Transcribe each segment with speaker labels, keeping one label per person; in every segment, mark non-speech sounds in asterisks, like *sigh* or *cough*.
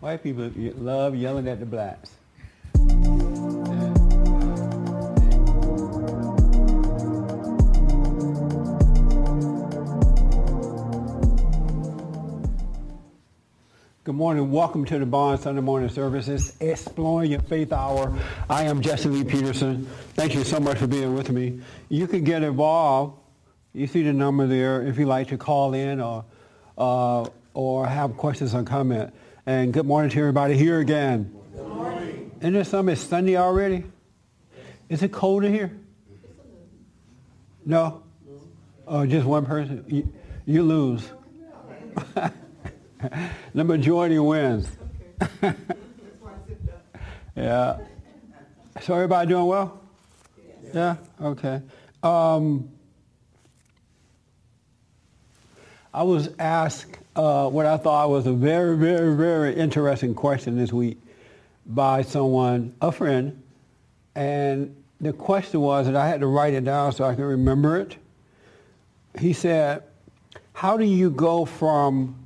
Speaker 1: White people love yelling at the blacks. Good morning. Welcome to the Bond Sunday morning services, Exploring Your Faith Hour. I am Jesse Lee Peterson. Thank you so much for being with me. You can get involved. You see the number there if you'd like to call in or, uh, or have questions or comment. And good morning to everybody here again.
Speaker 2: Good morning.
Speaker 1: Isn't it something? It's Sunday already? Is it cold in here? No? Oh, just one person? You, you lose. *laughs* the majority wins. *laughs* yeah. So everybody doing well? Yeah? Okay. Um, I was asked uh, what I thought was a very, very, very interesting question this week by someone, a friend, and the question was, and I had to write it down so I can remember it. He said, how do you go from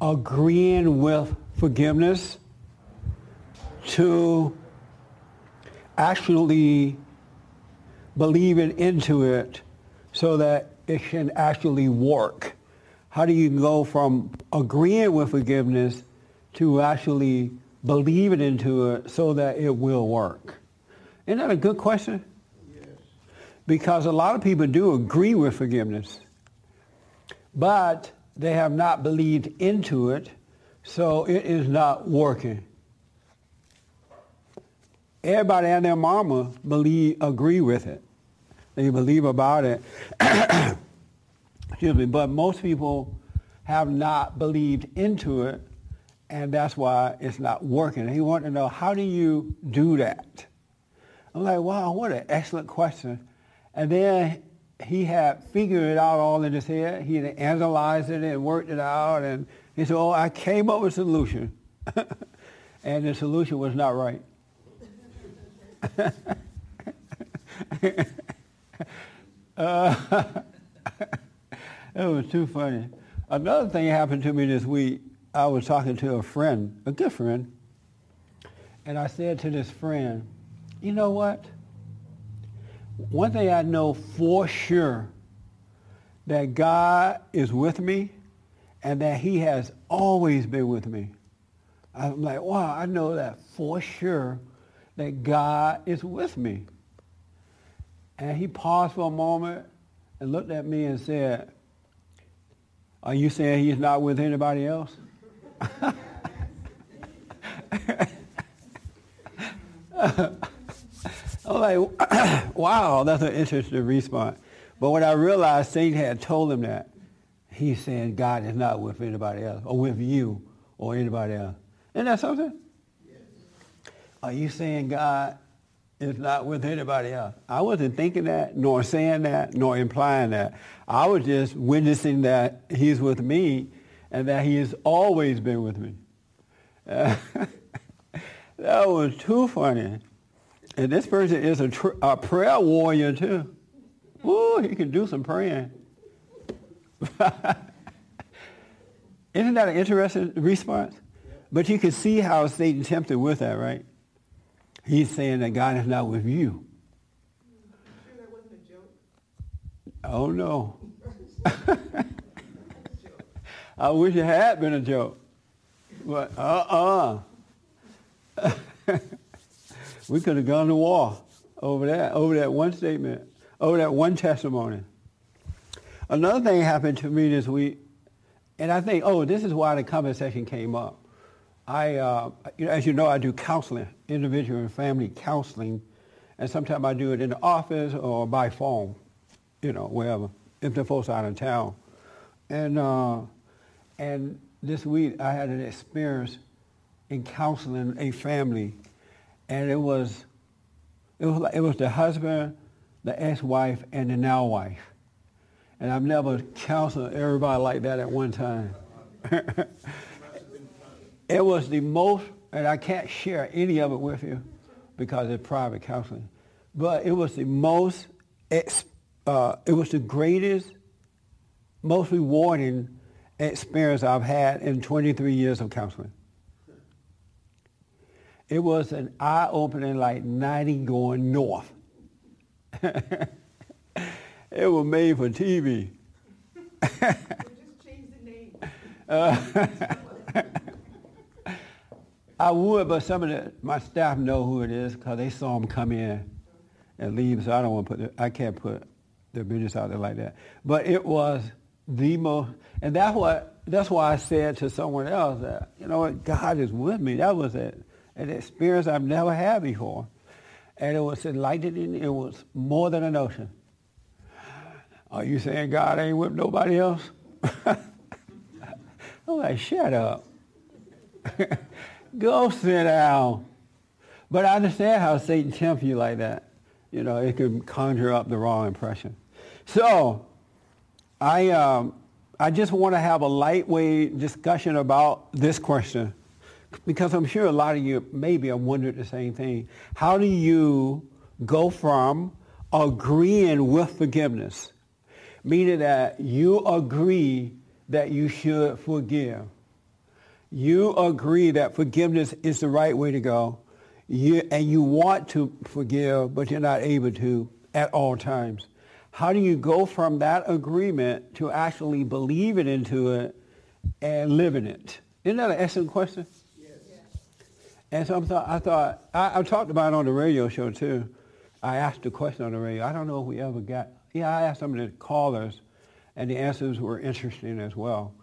Speaker 1: agreeing with forgiveness to actually believing into it so that it can actually work? How do you go from agreeing with forgiveness to actually believing into it so that it will work? Isn't that a good question?
Speaker 2: Yes.
Speaker 1: Because a lot of people do agree with forgiveness, but they have not believed into it, so it is not working. Everybody and their mama believe, agree with it. They believe about it. *clears throat* Excuse me, but most people have not believed into it, and that's why it's not working. And He wanted to know, how do you do that? I'm like, wow, what an excellent question. And then he had figured it out all in his head. He had analyzed it and worked it out. And he said, oh, I came up with a solution. *laughs* and the solution was not right. *laughs* uh, *laughs* it was too funny. Another thing happened to me this week. I was talking to a friend, a good friend, and I said to this friend, you know what? One thing I know for sure that God is with me and that he has always been with me. I'm like, wow, I know that for sure that God is with me. And he paused for a moment and looked at me and said, are you saying he's not with anybody else? *laughs* I'm like, *clears throat* wow, that's an interesting response. But when I realized Satan had told him that, he's saying God is not with anybody else, or with you, or anybody else. Isn't that something?
Speaker 2: Yes.
Speaker 1: Are you saying God is not with anybody else? I wasn't thinking that, nor saying that, nor implying that. I was just witnessing that he's with me and that he has always been with me. Uh, *laughs* that was too funny. And this person is a, tr- a prayer warrior too. Ooh, he can do some praying. *laughs* Isn't that an interesting response? But you can see how Satan tempted with that, right? He's saying that God is not with you. Oh no. *laughs* I wish it had been a joke. But uh-uh. *laughs* we could have gone to war over that, over that one statement, over that one testimony. Another thing happened to me this week, and I think, oh, this is why the conversation came up. I, uh, you know, as you know, I do counseling, individual and family counseling, and sometimes I do it in the office or by phone, you know, wherever, if the folks are out of town. And, uh, and this week I had an experience in counseling a family, and it was, it was, like, it was the husband, the ex-wife, and the now wife. And I've never counseled everybody like that at one time. *laughs* it was the most, and I can't share any of it with you because it's private counseling, but it was the most, uh, it was the greatest, most rewarding experience I've had in 23 years of counseling. it was an eye-opening like 90 going north. *laughs* it was made for TV. *laughs*
Speaker 2: just change the name. *laughs* Uh,
Speaker 1: I would, but some of the, my staff know who it is because they saw him come in and leave, so I don't want to put, the, I can't put their business out there like that. But it was the most, and that's what, that's why I said to someone else that, you know God is with me. That was a, an experience I've never had before. And it was enlightening. It was more than an ocean. Are you saying God ain't with nobody else? *laughs* I'm like, shut up. *laughs* Go sit down. But I understand how Satan tempts you like that. You know, it can conjure up the wrong impression. So, I, um, I just want to have a lightweight discussion about this question because I'm sure a lot of you maybe have wondered the same thing. How do you go from agreeing with forgiveness, meaning that you agree that you should forgive, you agree that forgiveness is the right way to go, you, and you want to forgive, but you're not able to at all times. How do you go from that agreement to actually believing into it and living it? Isn't that an excellent question? Yes. And so I thought, I, I talked about it on the radio show too. I asked a question on the radio. I don't know if we ever got, yeah, I asked some of the callers, and the answers were interesting as well.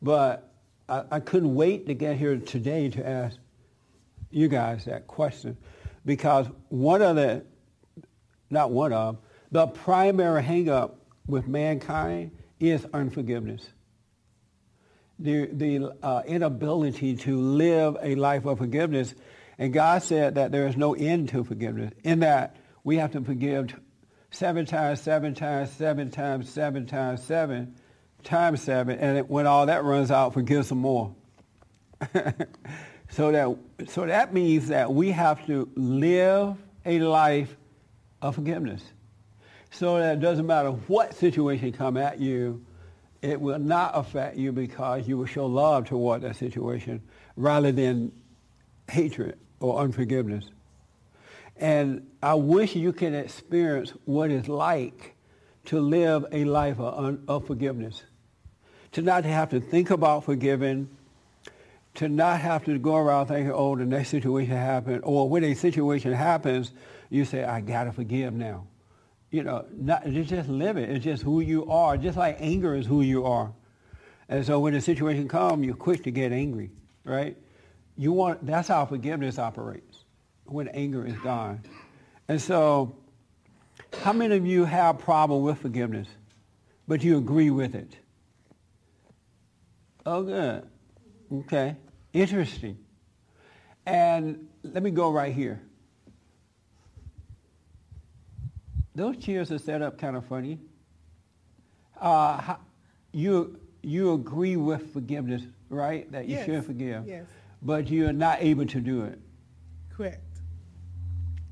Speaker 1: But I, I couldn't wait to get here today to ask you guys that question because one of the, not one of, the primary hangup with mankind is unforgiveness. The, the uh, inability to live a life of forgiveness. And God said that there is no end to forgiveness in that we have to forgive seven times, seven times, seven times, seven times, seven times seven, and when all that runs out, forgive some more. *laughs* so that so that means that we have to live a life of forgiveness. So that it doesn't matter what situation come at you, it will not affect you because you will show love toward that situation rather than hatred or unforgiveness. And I wish you can experience what it's like to live a life of, un- of forgiveness to not have to think about forgiving, to not have to go around thinking, oh, the next situation happened, or when a situation happens, you say, I gotta forgive now. You know, not, just living. It's just who you are. Just like anger is who you are. And so when a situation comes, you're quick to get angry, right? You want, that's how forgiveness operates, when anger is gone. And so, how many of you have problem with forgiveness, but you agree with it? Oh, good. Okay. Interesting. And let me go right here. Those chairs are set up kind of funny. Uh, you, you agree with forgiveness, right? That you
Speaker 2: yes.
Speaker 1: should forgive.
Speaker 2: Yes.
Speaker 1: But you're not able to do it.
Speaker 2: Correct.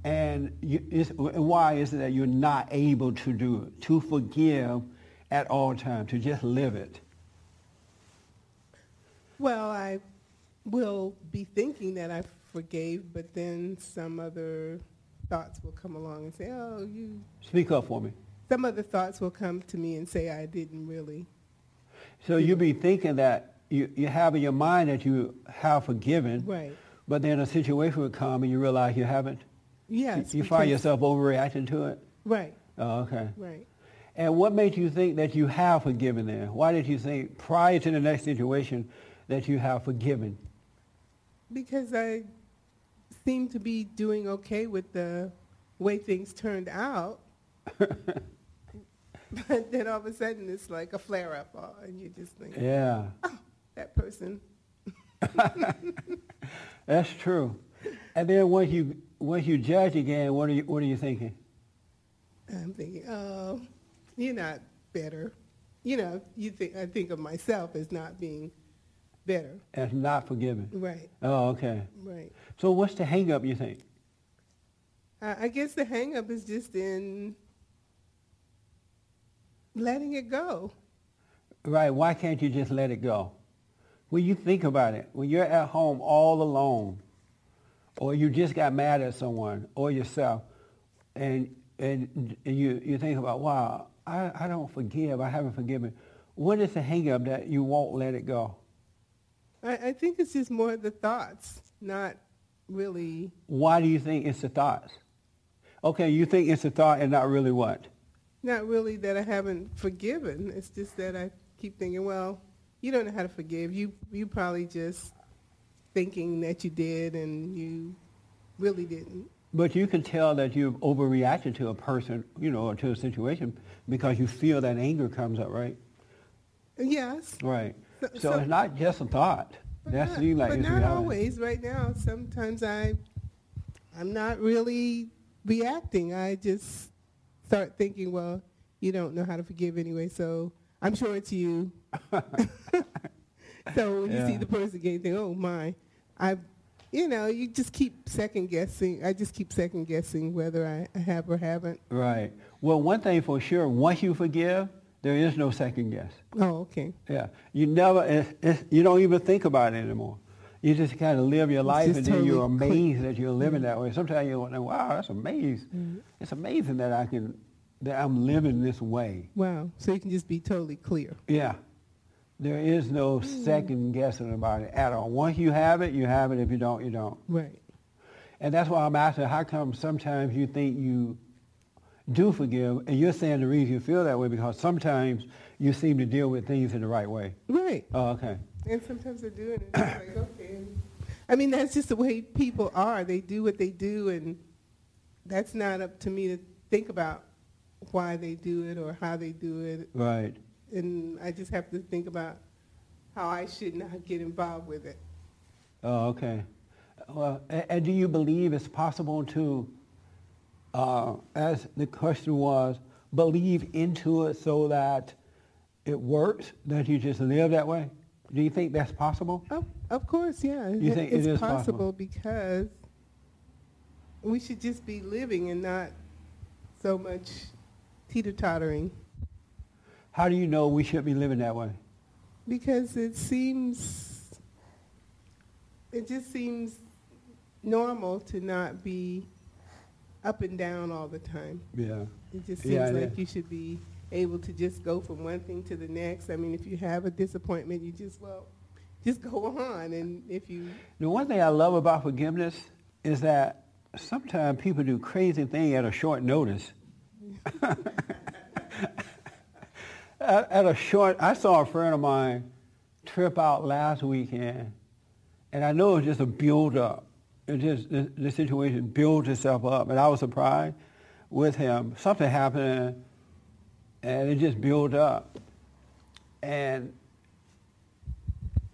Speaker 1: And you, why is it that you're not able to do it? To forgive at all times, to just live it.
Speaker 2: Well, I will be thinking that I forgave, but then some other thoughts will come along and say, oh, you...
Speaker 1: Speak up for me.
Speaker 2: Some other thoughts will come to me and say I didn't really.
Speaker 1: So you'll be thinking that you, you have in your mind that you have forgiven.
Speaker 2: Right.
Speaker 1: But then a situation will come and you realize you haven't.
Speaker 2: Yes.
Speaker 1: You, you find yourself overreacting to it.
Speaker 2: Right.
Speaker 1: Oh, okay.
Speaker 2: Right.
Speaker 1: And what made you think that you have forgiven there? Why did you think prior to the next situation that you have forgiven?
Speaker 2: Because I seem to be doing okay with the way things turned out. *laughs* but then all of a sudden it's like a flare up, and you just think,
Speaker 1: yeah,
Speaker 2: oh, that person. *laughs*
Speaker 1: That's true. And then once you once you judge again, what are you what are you thinking?
Speaker 2: I'm thinking, oh, you're not better. You know, you think I think of myself as not being better.
Speaker 1: As not forgiven.
Speaker 2: Right.
Speaker 1: Oh, okay.
Speaker 2: Right.
Speaker 1: So what's the hang up you think?
Speaker 2: I guess the hang up is just in letting it go.
Speaker 1: Right. Why can't you just let it go? When you think about it, when you're at home all alone, or you just got mad at someone or yourself, and and, and you you think about, wow, I, I don't forgive, I haven't forgiven. What is the hang-up that you won't let it go?
Speaker 2: I, I think it's just more the thoughts, not really.
Speaker 1: Why do you think it's the thoughts? Okay, you think it's a thought and not really what?
Speaker 2: Not really that I haven't forgiven. It's just that I keep thinking, well, you don't know how to forgive. You you probably just thinking that you did and you really didn't.
Speaker 1: But you can tell that you've overreacted to a person, you know, or to a situation because you feel that anger comes up, right?
Speaker 2: Yes.
Speaker 1: Right. So,
Speaker 2: So-
Speaker 1: it's not just a thought.
Speaker 2: But
Speaker 1: That
Speaker 2: not,
Speaker 1: like
Speaker 2: but not
Speaker 1: reality.
Speaker 2: always. Right now, sometimes I, I'm not really reacting. I just start thinking, well, you don't know how to forgive anyway, so I'm sure it's you. *laughs* so when you see the person again, you think, oh my, I, you know, you just keep second guessing. I just keep second guessing whether I have or haven't.
Speaker 1: Right. Well, one thing for sure, once you forgive, there is no second guess.
Speaker 2: Oh, okay.
Speaker 1: Yeah. You never, it's, it's, you don't even think about it anymore. You just kind of live your life and then you're
Speaker 2: totally quick.
Speaker 1: amazed that you're living mm. that way. Sometimes you think, wow, that's amazing. Mm. It's amazing that I can, that I'm living this way.
Speaker 2: Wow. So you can just be totally clear.
Speaker 1: Yeah. There is no mm. second guessing about it at all. Once you have it, you have it. If you don't, you don't.
Speaker 2: Right.
Speaker 1: And that's why I'm asking, how come sometimes you think you do forgive, and you're saying the reason you feel that way because sometimes you seem to deal with things in the right way.
Speaker 2: Right.
Speaker 1: Oh, okay.
Speaker 2: And sometimes they're doing it. It's like, okay. I mean, that's just the way people are. They do what they do, and that's not up to me to think about why they do it or how they do it.
Speaker 1: Right.
Speaker 2: And I just have to think about how I should not get involved with it.
Speaker 1: Oh, okay. Well, and, and do you believe it's possible to, uh, as the question was, believe into it so that it works, that you just live that way? Do you think that's possible?
Speaker 2: Of, of course, yeah.
Speaker 1: You think it
Speaker 2: it's possible,
Speaker 1: possible?
Speaker 2: because we should just be living and not so much teeter-tottering.
Speaker 1: How do you know we should be living that way?
Speaker 2: Because it seems, it just seems normal to not be up and down all the time.
Speaker 1: Yeah.
Speaker 2: It just seems
Speaker 1: Yeah,
Speaker 2: like
Speaker 1: is.
Speaker 2: you should be able to just go from one thing to the next. I mean, if you have a disappointment, you just, well, just go on. And if you,
Speaker 1: The one thing I love about forgiveness is that sometimes people do crazy things at a short notice. *laughs* at, at a short, I saw a friend of mine trip out last weekend, and I know it was just a build up. It just the, the situation built itself up, and I was surprised with him. Something happened, and it just built up, and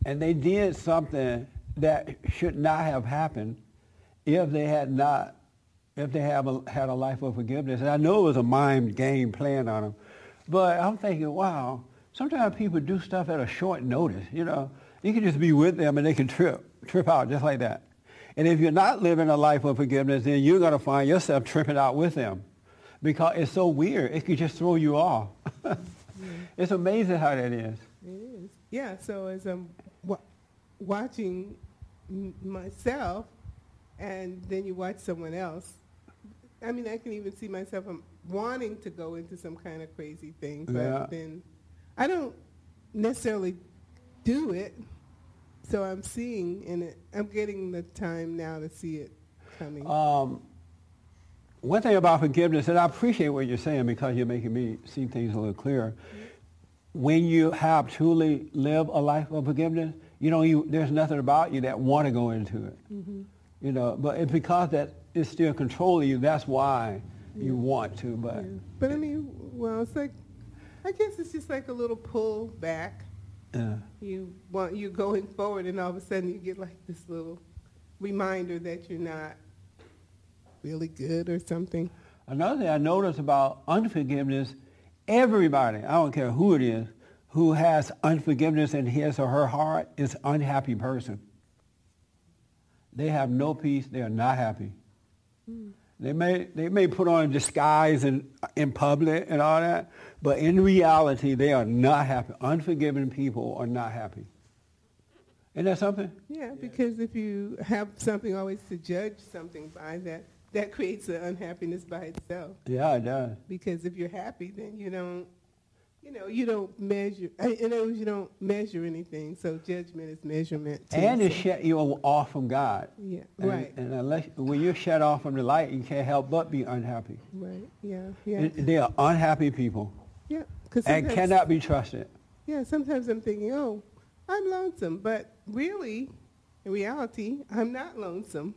Speaker 1: and they did something that should not have happened if they had not, if they have a, had a life of forgiveness. And I know it was a mind game playing on them, but I'm thinking, wow, sometimes people do stuff at a short notice. You know, you can just be with them and they can trip, trip out just like that. And if you're not living a life of forgiveness, then you're going to find yourself tripping out with them because it's so weird. It could just throw you off. *laughs* It's amazing how that is.
Speaker 2: It is. Yeah, so as I'm wa- watching m- myself and then you watch someone else, I mean, I can even see myself um, wanting to go into some kind of crazy thing, but
Speaker 1: Yeah.
Speaker 2: then I don't necessarily do it. So I'm seeing in it, I'm getting the time now to see it coming.
Speaker 1: Um, one thing about forgiveness, and I appreciate what you're saying because you're making me see things a little clearer. When you have truly lived a life of forgiveness, you know, you, there's nothing about you that want to go into it. You know, but it's because that it's still controlling you. That's why you want to. But
Speaker 2: Yeah. But I mean, well, it's like, I guess it's just like a little pull back.
Speaker 1: Uh,
Speaker 2: you want you're going forward and all of a sudden you get like this little reminder that you're not really good or something
Speaker 1: Another thing I noticed about unforgiveness, everybody, I don't care who it is, who has unforgiveness in his or her heart is unhappy person. They have no peace. They are not happy. They may, they may put on a disguise in, in public and all that, but in reality, they are not happy. Unforgiving people are not happy. Isn't that something?
Speaker 2: Yeah, because if you have something always to judge something by, that that creates an unhappiness by itself.
Speaker 1: Yeah, it does.
Speaker 2: Because if you're happy, then you don't, you know, you don't measure. In other words, you don't measure anything. So judgment is measurement. Too,
Speaker 1: And it
Speaker 2: so-
Speaker 1: shut you off from God.
Speaker 2: Yeah.
Speaker 1: And-
Speaker 2: Right.
Speaker 1: And unless when you're shut off from the light, you can't help but be unhappy.
Speaker 2: Right. Yeah. Yeah.
Speaker 1: And They are unhappy people
Speaker 2: yeah.
Speaker 1: And cannot be trusted.
Speaker 2: Yeah. Sometimes I'm thinking, oh, I'm lonesome, but really, in reality, I'm not lonesome.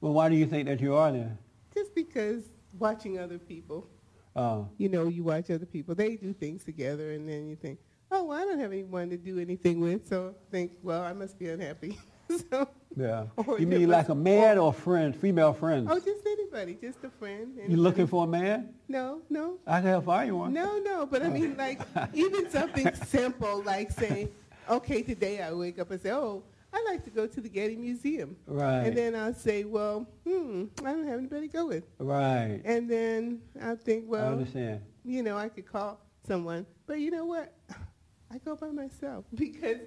Speaker 1: Well, why do you think that you are then?
Speaker 2: Just because watching other people.
Speaker 1: Uh,
Speaker 2: you know, you watch other people, they do things together, and then you think, oh, well, I don't have anyone to do anything with, so think, well, I must be unhappy. *laughs* so,
Speaker 1: yeah. *laughs*
Speaker 2: Or
Speaker 1: You mean like a man or friend, female friends?
Speaker 2: oh, just anybody, just a friend.
Speaker 1: You looking for a man?
Speaker 2: No, no,
Speaker 1: I can help find you one.
Speaker 2: no, no. But I mean, like, *laughs* even something simple, like saying, okay, today I wake up and say, oh, I like to go to the Getty Museum.
Speaker 1: Right.
Speaker 2: And then I'll say, well, hmm, I don't have anybody to go with.
Speaker 1: Right.
Speaker 2: And then I'll think,
Speaker 1: I
Speaker 2: well,
Speaker 1: understand.
Speaker 2: you know, I could call someone, but you know what? *sighs* I go by myself *laughs* because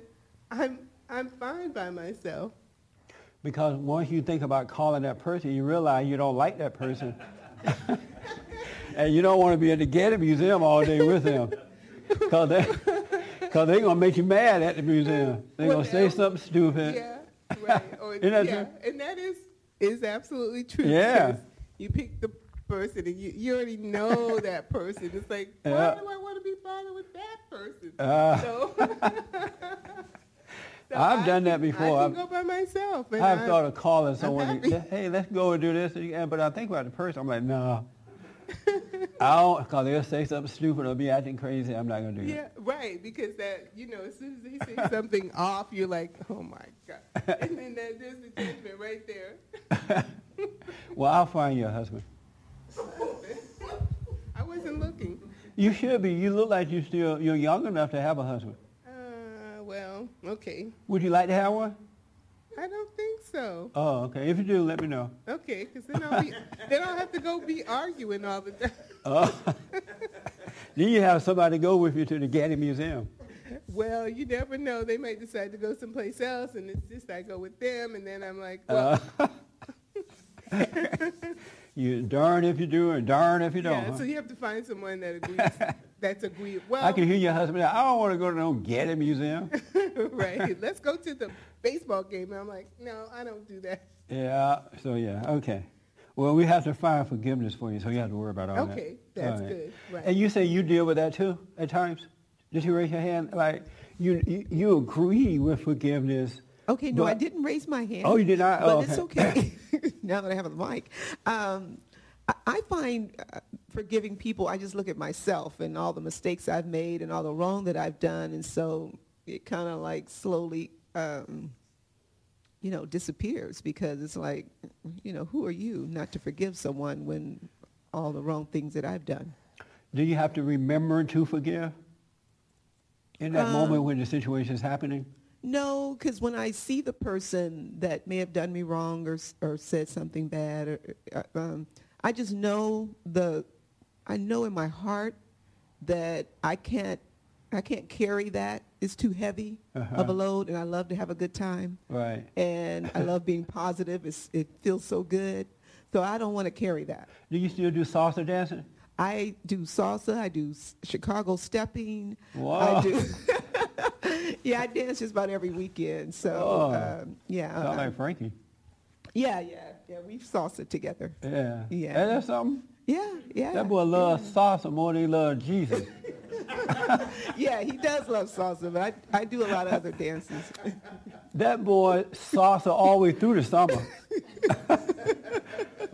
Speaker 2: I'm I'm fine by myself.
Speaker 1: Because once you think about calling that person, you realize you don't like that person. *laughs* and you don't want to be at the Getty Museum all day with them. Because they, *laughs* cause they're going to make you mad at the museum. They're going to say
Speaker 2: Well,
Speaker 1: something stupid.
Speaker 2: Yeah, right. *laughs* Or,
Speaker 1: Isn't that
Speaker 2: yeah,
Speaker 1: true?
Speaker 2: and that is is absolutely true.
Speaker 1: Yeah.
Speaker 2: You pick the person and you, you already know that person. It's like, why
Speaker 1: Yeah.
Speaker 2: do I want to be bothered with that person?
Speaker 1: Uh,
Speaker 2: so, so
Speaker 1: I've
Speaker 2: I
Speaker 1: done that before.
Speaker 2: I
Speaker 1: I've-
Speaker 2: can go by myself. And
Speaker 1: I've
Speaker 2: I-
Speaker 1: thought of calling someone, and, hey, let's go and do this. And- But I think about the person. I'm like, no. *laughs* I don't, because they'll say something stupid or be acting crazy. I'm not going to do that.
Speaker 2: Yeah, right. Because that, you know, as soon as they say something *laughs* off, you're like, oh my god, and then that, there's the judgment right there. *laughs*
Speaker 1: Well, I'll find you a husband.
Speaker 2: I wasn't looking.
Speaker 1: You should be. You look like you still, you're young enough to have a husband.
Speaker 2: Uh, well, okay.
Speaker 1: Would you like to have one?
Speaker 2: I don't think so.
Speaker 1: Oh, okay. If you do, let me know.
Speaker 2: Okay, because then I'll be, *laughs* then I'll have to go be arguing all the time. *laughs*
Speaker 1: Oh. *laughs* then you have somebody go with you to the Getty Museum.
Speaker 2: Well, you never know. They might decide to go someplace else, and it's just I go with them, and then I'm like, well,
Speaker 1: Uh, you darn if you do and darn if you don't.
Speaker 2: yeah.
Speaker 1: huh?
Speaker 2: So you have to find someone that agrees. *laughs* that's agree. Well,
Speaker 1: I can hear your husband. I don't want to go to no Getty Museum. *laughs*
Speaker 2: right. Let's go to the baseball game. And I'm like, no, I don't do that.
Speaker 1: yeah. So yeah. Okay. Well, we have to find forgiveness for you, so you have to worry about all that.
Speaker 2: Okay, that's
Speaker 1: right.
Speaker 2: good. Right.
Speaker 1: And you say you deal with that too at times. Did you raise your hand? Like you, you, you agree with forgiveness.
Speaker 3: Okay, no, I didn't raise my hand.
Speaker 1: Oh, you did not?
Speaker 3: But
Speaker 1: Oh,
Speaker 3: it's okay. *laughs* *laughs* now that I have a mic. Um, I, I find uh, forgiving people, I just look at myself and all the mistakes I've made and all the wrong that I've done. And so it kind of like slowly, um, you know, disappears because it's like, you know, who are you not to forgive someone when all the wrong things that I've done?
Speaker 1: Do you have to remember to forgive in that
Speaker 3: Um,
Speaker 1: moment when the situation is happening?
Speaker 3: No, because when I see the person that may have done me wrong or or said something bad, or, uh, um, I just know the, I know in my heart that I can't, I can't carry that. It's too heavy of
Speaker 1: Uh-huh.
Speaker 3: a load, and I love to have a good time,
Speaker 1: Right.
Speaker 3: and I love being *laughs* positive. It's, it feels so good, so I don't want to carry that.
Speaker 1: Do you still do salsa dancing?
Speaker 3: I do salsa. I do Chicago stepping.
Speaker 1: Wow.
Speaker 3: I do. *laughs* yeah, I dance just about every weekend. So
Speaker 1: Oh.
Speaker 3: um, yeah,
Speaker 1: Sound
Speaker 3: uh,
Speaker 1: like Frankie.
Speaker 3: yeah, yeah, yeah. We've salsa together.
Speaker 1: Yeah.
Speaker 3: Yeah.
Speaker 1: Ain't that something?
Speaker 3: Yeah, yeah.
Speaker 1: That boy loves salsa more than he loves Jesus. *laughs*
Speaker 3: Yeah, he does love salsa, but I, I do a lot of other dances.
Speaker 1: that boy salsa all the way through the summer. *laughs*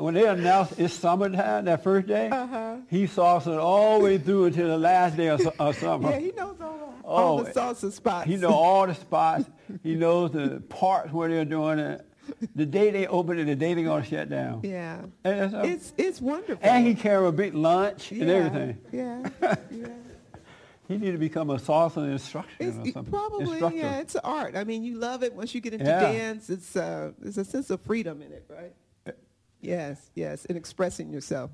Speaker 1: when they announced it's summertime that first day,
Speaker 3: Uh-huh.
Speaker 1: he salsa all the way through until the last day of, of summer.
Speaker 3: Yeah, he knows all, the- all
Speaker 1: Oh,
Speaker 3: the salsa spots.
Speaker 1: He knows all the spots. He knows the parts where they're doing it. The day they open it, the day they're gonna shut down.
Speaker 3: Yeah,
Speaker 1: that's
Speaker 3: it's it's wonderful.
Speaker 1: and he carry a big lunch and everything.
Speaker 3: Yeah, *laughs* yeah.
Speaker 1: He need to become a salsa instructor
Speaker 3: It's,
Speaker 1: or something.
Speaker 3: probably
Speaker 1: Instructor.
Speaker 3: yeah, it's art. I mean, you love it once you get into
Speaker 1: Yeah.
Speaker 3: dance. It's uh, there's a sense of freedom in it, right? Yes, yes, in expressing yourself.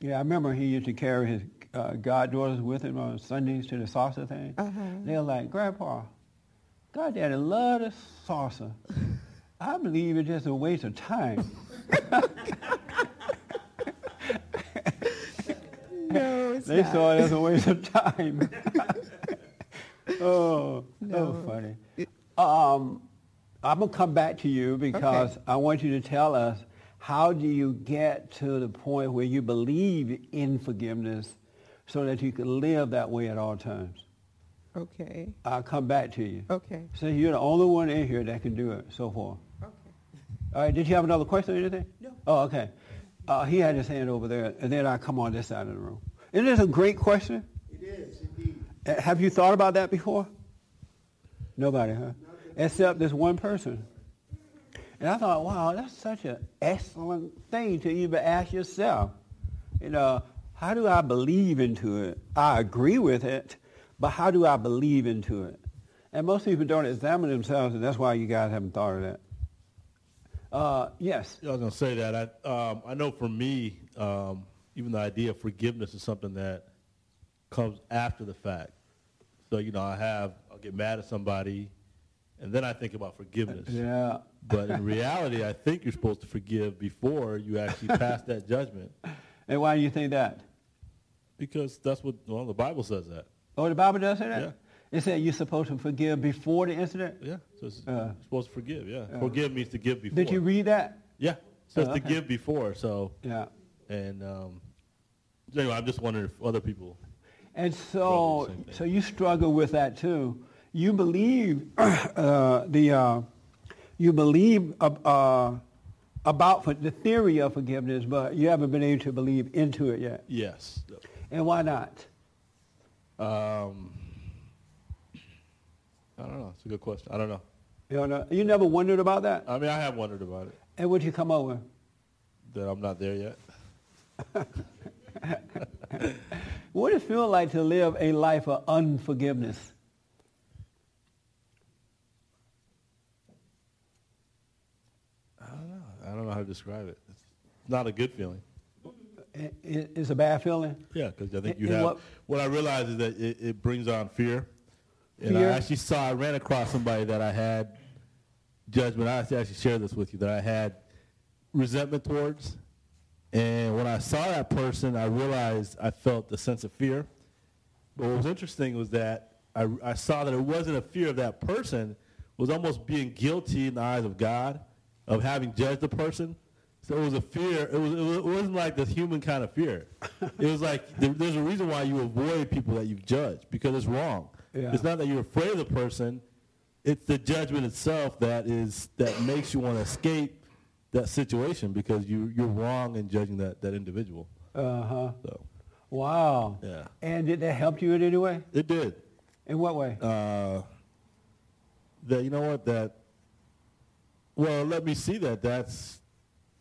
Speaker 1: Yeah, I remember he used to carry his uh, goddaughters with him on Sundays to the salsa thing.
Speaker 3: Uh-huh.
Speaker 1: They're like, Grandpa, God, Daddy, love the salsa. *laughs* I believe it's just a waste of time. *laughs*
Speaker 3: No, it's
Speaker 1: They
Speaker 3: not.
Speaker 1: saw it as a waste of time. *laughs* oh,
Speaker 3: No.
Speaker 1: so funny. Um, I'm gonna come back to you because
Speaker 3: Okay.
Speaker 1: I want you to tell us how do you get to the point where you believe in forgiveness so that you can live that way at all times.
Speaker 3: Okay.
Speaker 1: I'll come back to you.
Speaker 3: Okay.
Speaker 1: So you're the only one in here that can do it so far.
Speaker 3: Okay.
Speaker 1: All right, did you have another question or anything?
Speaker 3: No.
Speaker 1: Oh, okay. Uh, he had his hand over there, and then I come on this side of the room. Isn't this a great question?
Speaker 4: It is, indeed.
Speaker 1: Uh, Have you thought about that before? Nobody, huh? Except this one person. And I thought, wow, that's such an excellent thing to even ask yourself. You know, how do I believe into it? I agree with it, but how do I believe into it? And most people don't examine themselves, and that's why you guys haven't thought of that. Uh, yes.
Speaker 5: I was going to say that. I, um, I know for me, um, even the idea of forgiveness is something that comes after the fact. So, you know, I have, I'll get mad at somebody, and then I think about forgiveness.
Speaker 1: Yeah.
Speaker 5: But in reality, I think you're supposed to forgive before you actually pass that judgment
Speaker 1: And why do you think that?
Speaker 5: because that's what, well, the Bible says that.
Speaker 1: Oh, the Bible does say that?
Speaker 5: Yeah.
Speaker 1: It said you're supposed to forgive before the incident?
Speaker 5: Yeah. So it's
Speaker 1: Uh.
Speaker 5: you're supposed to forgive, yeah. Forgive means to give before.
Speaker 1: Did you read that?
Speaker 5: Yeah. So it's
Speaker 1: Oh,
Speaker 5: to give before. So,
Speaker 1: Yeah.
Speaker 5: and um, anyway, I'm just wondering if other people
Speaker 1: And so,
Speaker 5: with the same thing.
Speaker 1: so you struggle with that too. You believe *clears throat* uh, the uh, you believe uh, uh, about for the theory of forgiveness, but you haven't been able to believe into it yet.
Speaker 5: Yes.
Speaker 1: And why not?
Speaker 5: Um, I don't know. It's a good question. I don't know.
Speaker 1: You, don't know, you never wondered about that?
Speaker 5: I mean, I have wondered about it.
Speaker 1: And what you come over?
Speaker 5: That I'm not there yet. *laughs*
Speaker 1: What does it feel like to live a life of unforgiveness?
Speaker 5: I don't know. I don't know how to describe it. It's not a good feeling.
Speaker 1: It's a bad feeling.
Speaker 5: Yeah, because I think you
Speaker 1: and
Speaker 5: have.
Speaker 1: what-
Speaker 5: What, I realize is that it, it brings on fear. And
Speaker 1: Fear?
Speaker 5: I actually saw. I ran across somebody that I had judgment. I actually shared this with you that I had resentment towards. And when I saw that person, I realized I felt the sense of fear. But what was interesting was that I, I saw that it wasn't a fear of that person, it was almost being guilty in the eyes of God of having judged the person. So it was a fear. It, was, it was- it wasn't like the human kind of fear. *laughs* It was like there, there's a reason why you avoid people that you've judged because it's wrong.
Speaker 1: Yeah.
Speaker 5: It's not that you're afraid of the person. It's the judgment itself that is that makes you want to escape that situation because you you're wrong in judging that, that individual.
Speaker 1: Uh-huh.
Speaker 5: So
Speaker 1: Wow.
Speaker 5: Yeah.
Speaker 1: And did that help you in any way?
Speaker 5: it did.
Speaker 1: In what way?
Speaker 5: uh, that you know what that well let me see that that's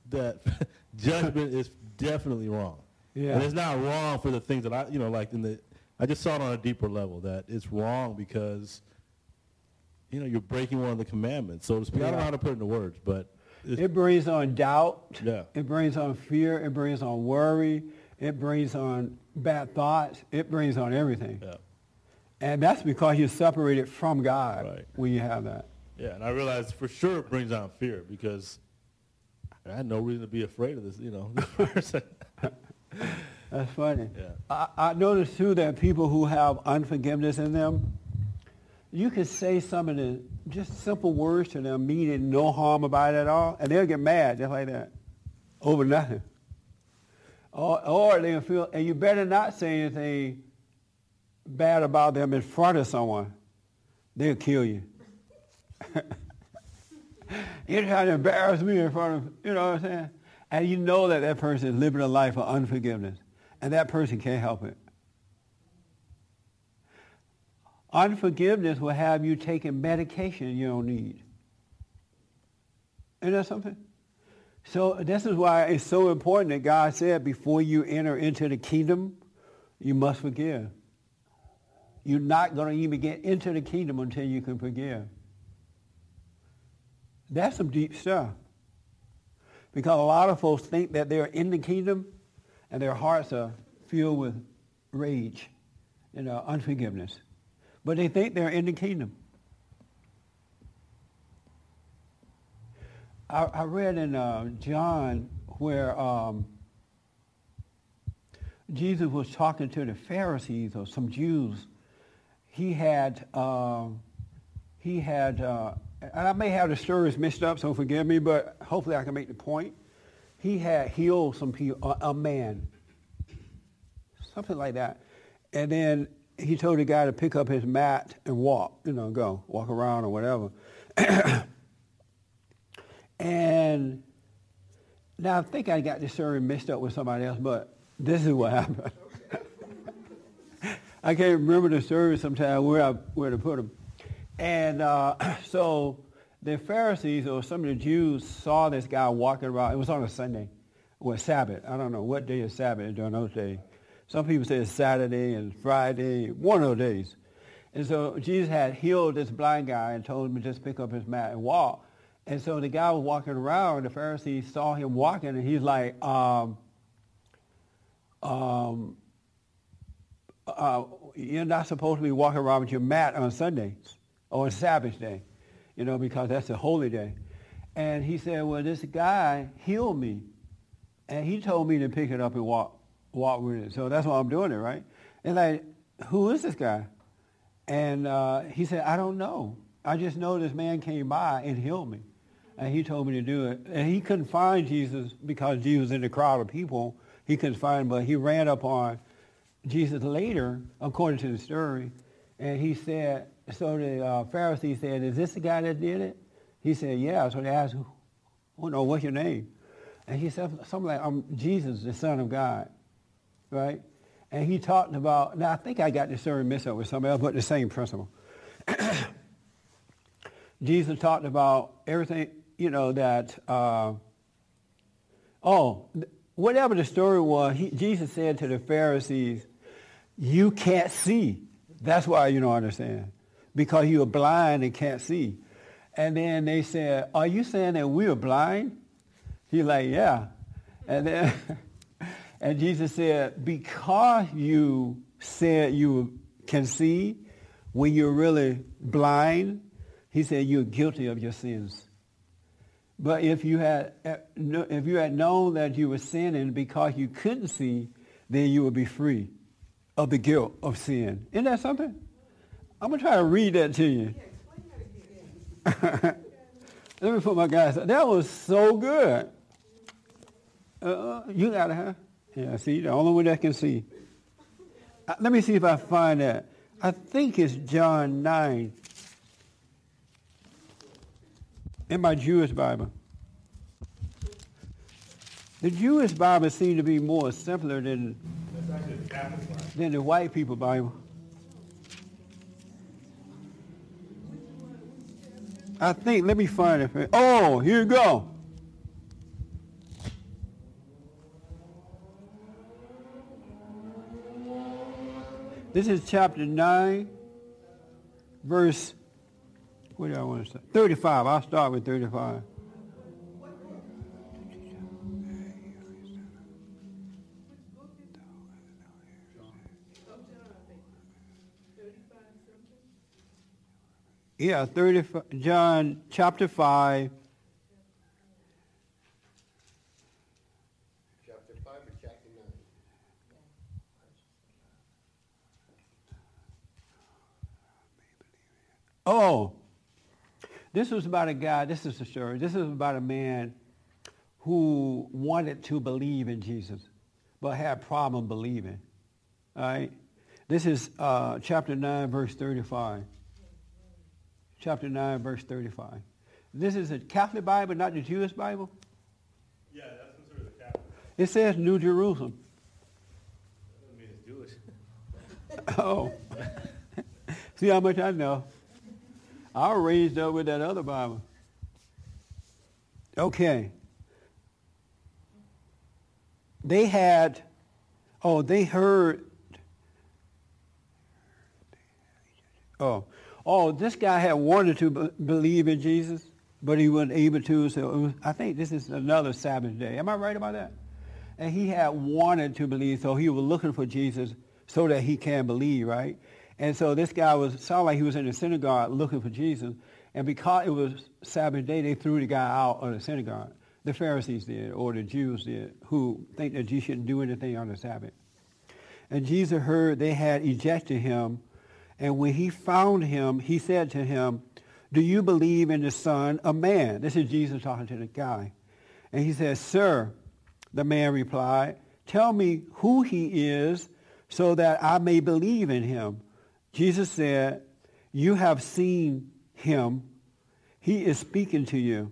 Speaker 5: that *laughs* judgment is definitely wrong
Speaker 1: Yeah.
Speaker 5: and it's not wrong for the things that i you know like in the i just saw it on a deeper level that it's wrong because you know you're breaking one of the commandments so to speak i don't know how to put it into words but it's,
Speaker 1: It brings on doubt.
Speaker 5: Yeah.
Speaker 1: It brings on fear. It brings on worry. It brings on bad thoughts. It brings on everything.
Speaker 5: yeah
Speaker 1: And that's because you're separated from God
Speaker 5: Right.
Speaker 1: when you have that.
Speaker 5: Yeah and i realized for sure it brings on fear because i had no reason to be afraid of this you know this *laughs* person
Speaker 1: That's funny.
Speaker 5: Yeah.
Speaker 1: I, I noticed too that people who have unforgiveness in them, you can say some of the just simple words to them, meaning no harm about it at all, and they'll get mad just like that over nothing. Or, or they'll feel, and you better not say anything bad about them in front of someone. They'll kill you. *laughs* You're trying to embarrass me in front of, you know what I'm saying? And you know that that person is living a life of unforgiveness. And that person can't help it. Unforgiveness will have you taking medication you don't need. Isn't that something? So this is why it's so important that God said before you enter into the kingdom, you must forgive. You're not going to even get into the kingdom until you can forgive. That's some deep stuff. Because a lot of folks think that they're in the kingdom and their hearts are filled with rage and uh, unforgiveness. But they think they're in the kingdom. I, I read in uh, John where um, Jesus was talking to the Pharisees or some Jews. He had, uh, he had uh, and I may have the stories mixed up, so forgive me, but hopefully I can make the point. He had healed some people, a, man, something like that, and then he told the guy to pick up his mat and walk, you know, go walk around or whatever. *coughs* and now I think I got this story mixed up with somebody else, but this is what *laughs* happened. I can't remember the story sometimes where I where to put them. And uh, *clears throat* so the Pharisees or some of the Jews saw this guy walking around. It was on a Sunday, or Sabbath. I don't know what day is Sabbath during those days. Some people say it's Saturday and Friday, one of those days. And so Jesus had healed this blind guy and told him to just pick up his mat and walk. And so the guy was walking around. The Pharisees saw him walking, and he's like, um, um, uh, "You're not supposed to be walking around with your mat on Sundays or on Sabbath day, you know, because that's a holy day." And he said, "Well, this guy healed me, and he told me to pick it up and walk." walk with it. So that's why I'm doing it, right? And like, who is this guy? And uh, he said, I don't know. I just know this man came by and healed me. And he told me to do it. And he couldn't find Jesus because Jesus was in the crowd of people. He couldn't find him, but he ran up on Jesus later, according to the story. And he said, so the uh, Pharisee said, is this the guy that did it? He said, yeah. So they asked, who, oh, what's your name? And he said something like, I'm Jesus, the Son of God right? And he talked about, now I think I got this story mixed up with somebody else, but the same principle. *coughs* Jesus talked about everything, you know, that, uh, oh, whatever the story was, he, Jesus said to the Pharisees, you can't see. That's why you don't understand. Because you are blind and can't see. And then they said, are you saying that we are blind? He's like, yeah. And then *laughs* And Jesus said, because you said you can see when you're really blind, he said you're guilty of your sins. But if you had if you had known that you were sinning because you couldn't see, then you would be free of the guilt of sin. Isn't that something? I'm gonna try to read that to you. *laughs* Let me put my guys. That was so good. Uh, you gotta have. Yeah, see, the only one that can see. Uh, let me see if I find that. I think it's John 9 in my Jewish Bible. The Jewish Bible seems to be more simpler than, than the white people Bible. I think, let me find it. Oh, here you go. This is chapter 9, verse, what do I want to say? 35. I'll start with 35. Yeah, 35, John chapter 5, Oh, this was about a guy, this is a story. This is about a man who wanted to believe in Jesus, but had a problem believing. All right? This is uh, chapter 9, verse 35. Chapter 9, verse 35. This is a Catholic Bible, not the Jewish Bible?
Speaker 5: Yeah, that's considered the Catholic.
Speaker 1: It says New Jerusalem.
Speaker 5: That doesn't mean it's
Speaker 1: Jewish. *laughs* oh. *laughs* See how much I know. I was raised up with that other Bible. Okay. They had, oh, they heard, oh, oh, this guy had wanted to be- believe in Jesus, but he wasn't able to. So was, I think this is another Sabbath day. Am I right about that? And he had wanted to believe, so he was looking for Jesus so that he can believe, right? And so this guy was sounded like he was in the synagogue looking for Jesus, And because it was Sabbath day, they threw the guy out of the synagogue. The Pharisees did, or the Jews did, who think that you shouldn't do anything on the Sabbath. And Jesus heard they had ejected him. And when he found him, he said to him, do you believe in the Son of Man? This is Jesus talking to the guy. And he says, Sir, the man replied, tell me who he is so that I may believe in him. Jesus said, you have seen him. He is speaking to you.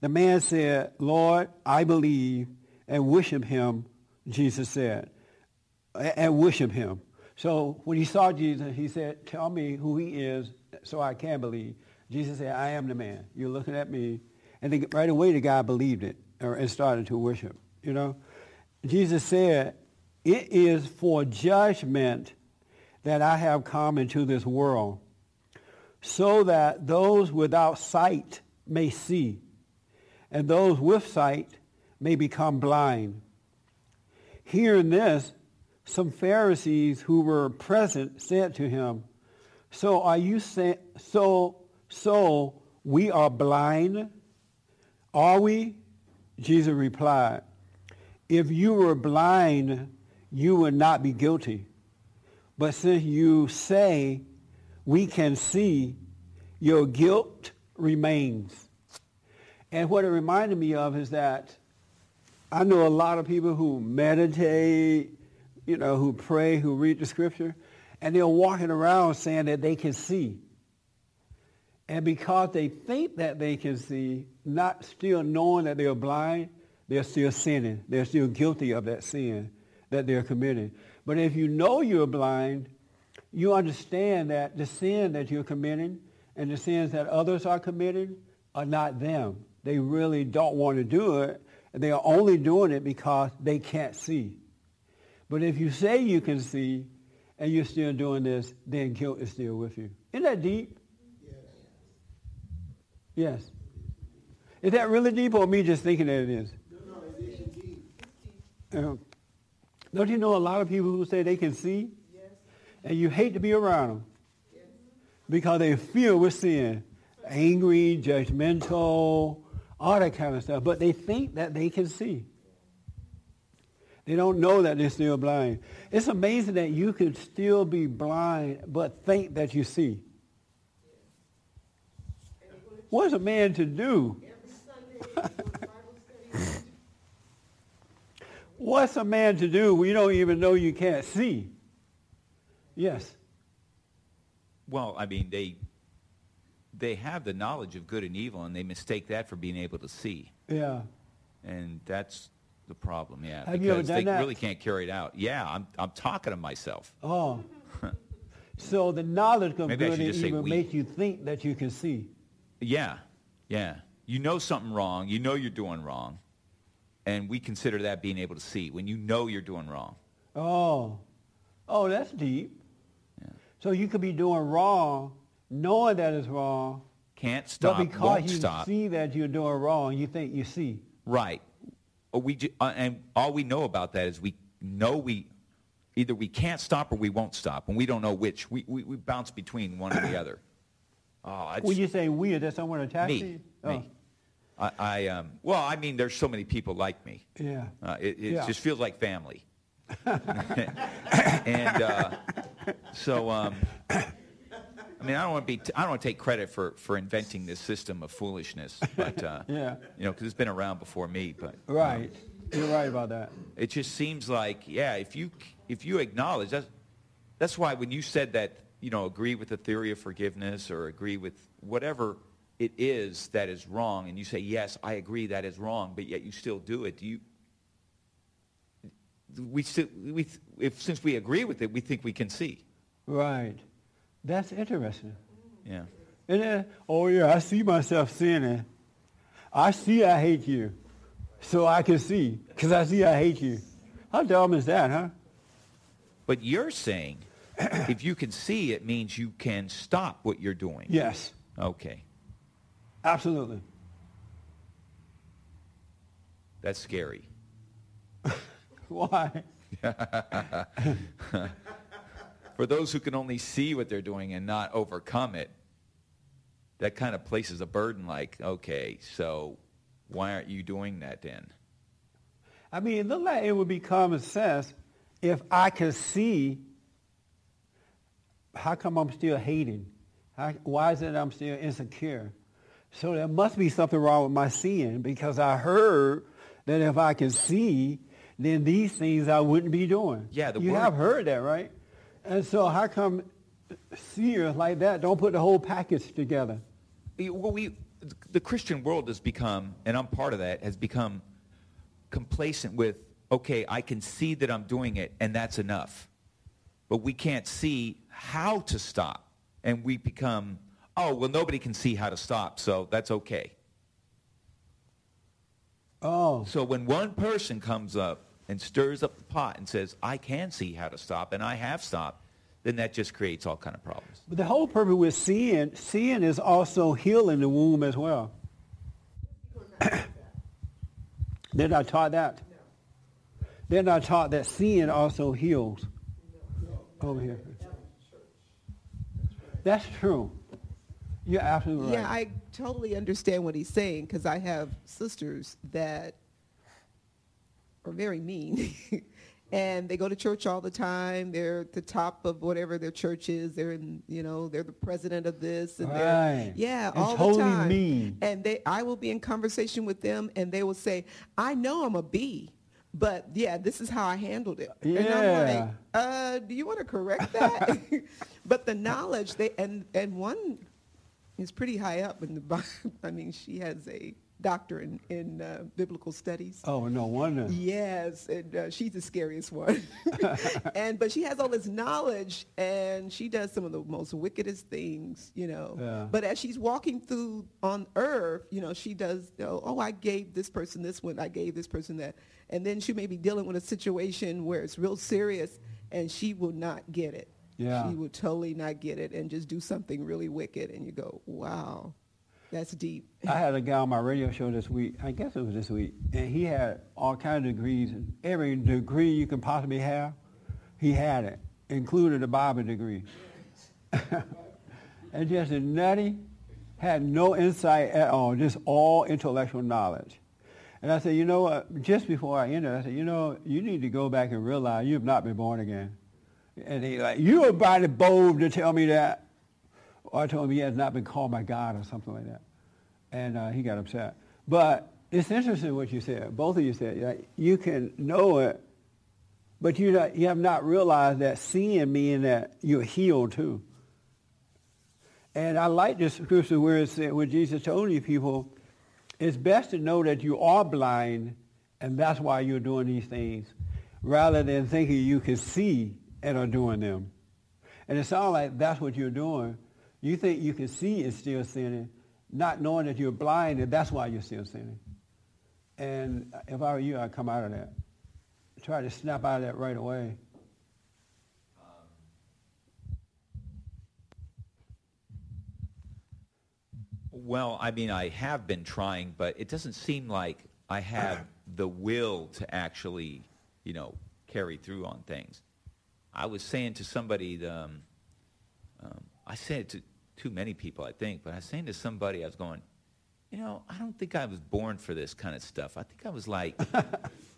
Speaker 1: The man said, Lord, I believe, and worship him, Jesus said, and worship him. So when he saw Jesus, he said, tell me who he is so I can believe. Jesus said, I am the man. You're looking at me. And then right away the guy believed it and started to worship, you know. Jesus said, it is for judgment that I have come into this world so that those without sight may see and those with sight may become blind. Hearing this, some Pharisees who were present said to him, so are you saying, so so we are blind? Are we? Jesus replied, If you were blind, you would not be guilty. But since you say we can see, your guilt remains. And what it reminded me of is that I know a lot of people who meditate, you know, who pray, who read the scripture, and they're walking around saying that they can see. And because they think that they can see, not still knowing that they're blind, they're still sinning. They're still guilty of that sin that they're committing. But if you know you're blind, you understand that the sin that you're committing and the sins that others are committing are not them. They really don't want to do it. They are only doing it because they can't see. But if you say you can see and you're still doing this, then guilt is still with you. Isn't that deep? Yes. Yes. Is that really deep or me just thinking that it is? No, no, it is deep. Um, don't you know a lot of people who say they can see? Yes. And you hate to be around them. Yes. Because they feel with sin. Angry, judgmental, all that kind of stuff. But they think that they can see. They don't know that they're still blind. It's amazing that you can still be blind but think that you see. What's a man to do? *laughs* What's a man to do when you don't even know you can't see? Yes.
Speaker 4: Well, I mean, they they have the knowledge of good and evil, and they mistake that for being able to see.
Speaker 1: Yeah.
Speaker 4: And that's the problem, yeah.
Speaker 1: Have
Speaker 4: because they
Speaker 1: that?
Speaker 4: really can't carry it out. Yeah, I'm I'm talking to myself.
Speaker 1: Oh. so the knowledge of
Speaker 4: Maybe
Speaker 1: good
Speaker 4: should
Speaker 1: and
Speaker 4: just say
Speaker 1: evil
Speaker 4: we.
Speaker 1: makes you think that you can see.
Speaker 4: Yeah, yeah. You know something wrong. You know you're doing wrong, and we consider that being able to see when you know you're doing wrong.
Speaker 1: Oh. Oh, that's deep.
Speaker 4: Yeah.
Speaker 1: So you could be doing wrong, knowing that it's wrong,
Speaker 4: Can't stop.
Speaker 1: but because you
Speaker 4: stop.
Speaker 1: see that you're doing wrong, you think you see.
Speaker 4: Right. Or we ju- uh, and all we know about that is we know we either we can't stop or we won't stop, and we don't know which. We we, we bounce between one or the *coughs* other. Oh, it's,
Speaker 1: When you say we, is that someone attached
Speaker 4: me.
Speaker 1: to you?
Speaker 4: Me. I, I um, well, I mean, there's so many people like me.
Speaker 1: Oh, yeah.
Speaker 4: Uh, it it
Speaker 1: Yeah.
Speaker 4: just feels like family. *laughs* *laughs* and uh, so, um, *coughs* I mean, I don't want to be, I don't want to take credit for, for inventing this system of foolishness, *laughs* but uh,
Speaker 1: Yeah.
Speaker 4: you know, because it's been around before me. But um,
Speaker 1: Right. You're right about that.
Speaker 4: it just seems like, yeah, if you if you acknowledge that's that's why when you said that, you know, agree with the theory of forgiveness or agree with whatever it is that is wrong, and you say yes, I agree that is wrong, but yet you still do it. Do you? We still we if since we agree with it, we think we can see.
Speaker 1: Right. That's interesting.
Speaker 4: Yeah.
Speaker 1: And then, oh yeah, I see myself sinning. I see I hate you. So I can see, because I see I hate you. How dumb is that, huh?
Speaker 4: But you're saying *clears throat* if you can see, it means you can stop what you're doing.
Speaker 1: Yes,
Speaker 4: Okay.
Speaker 1: absolutely.
Speaker 4: That's scary. *laughs*
Speaker 1: Why? *laughs*
Speaker 4: For those who can only see what they're doing and not overcome it, that kind of places a burden like, okay, so why aren't you doing that then?
Speaker 1: I mean, it looked like it would be common sense if I could see how come I'm still hating? How, why is it I'm still insecure? So there must be something wrong with my seeing because I heard that if I could see, then these things I wouldn't be doing.
Speaker 4: Yeah, the
Speaker 1: you
Speaker 4: word-
Speaker 1: have heard that, right? And so how come seers like that don't put the whole package together?
Speaker 4: Well, we, the Christian world has become, and I'm part of that, has become complacent with, okay, I can see that I'm doing it, and that's enough. But we can't see how to stop. And we become, oh, well, nobody can see how to stop, so that's okay.
Speaker 1: Oh,
Speaker 4: So when one person comes up and stirs up the pot and says, I can see how to stop, and I have stopped, then that just creates all kind of problems.
Speaker 1: but the whole purpose with seeing, seeing is also healing the womb as well. *coughs* They're not taught that. They're not taught that seeing also heals. Over here. That's true. You're absolutely right.
Speaker 3: Yeah, I totally understand what he's saying because I have sisters that are very mean. *laughs* and they go to church all the time. They're at the top of whatever their church is. They're in, you know, they're the president of this and
Speaker 1: Right.
Speaker 3: yeah,
Speaker 1: And
Speaker 3: all the time.
Speaker 1: mean.
Speaker 3: And they I will be in conversation with them and they will say, "I know I'm a B, but yeah, this is how I handled it." And I'm
Speaker 1: Yeah.
Speaker 3: like, uh, do you want to correct that? *laughs* but the knowledge they and and one is pretty high up in the. *laughs* I mean, she has a doctor in in uh, biblical studies.
Speaker 1: oh, no wonder.
Speaker 3: Yes, and uh, she's the scariest one. *laughs* *laughs* and but she has all this knowledge, and she does some of the most wickedest things, you know.
Speaker 1: Yeah.
Speaker 3: But as she's walking through on earth, you know, she does. You know, oh, I gave this person this one. I gave this person that, and then she may be dealing with a situation where it's real serious, and she will not get it.
Speaker 1: Yeah.
Speaker 3: She will totally not get it, and just do something really wicked, and you go, wow, that's deep.
Speaker 1: I had a guy on my radio show this week. I guess it was this week, and he had all kinds of degrees. Every degree you can possibly have, he had it, including the Bible degree. *laughs* and just a nutty, had no insight at all, just all intellectual knowledge. And I said, you know what? Just before I ended, I said, you know, you need to go back and realize you have not been born again. And he like, you are it bold to tell me that. Or I told him he has not been called by God or something like that. And uh, he got upset. But it's interesting what you said. Both of you said like, you can know it, but you not, you have not realized that seeing means that you're healed too. And I like this scripture where it said, where Jesus told you people, it's best to know that you are blind, and that's why you're doing these things, rather than thinking you can see and are doing them. And it sounds like that's what you're doing. You think you can see and still sinning, not knowing that you're blind, and that's why you're still sinning. And if I were you, I'd come out of that. Try to snap out of that right away.
Speaker 4: Well, I mean, I have been trying, but it doesn't seem like I have *clears throat* the will to actually, you know, carry through on things. I was saying to somebody, um, um, I said to too many people, I think, but I was saying to somebody, I was going, you know, I don't think I was born for this kind of stuff. I think I was like,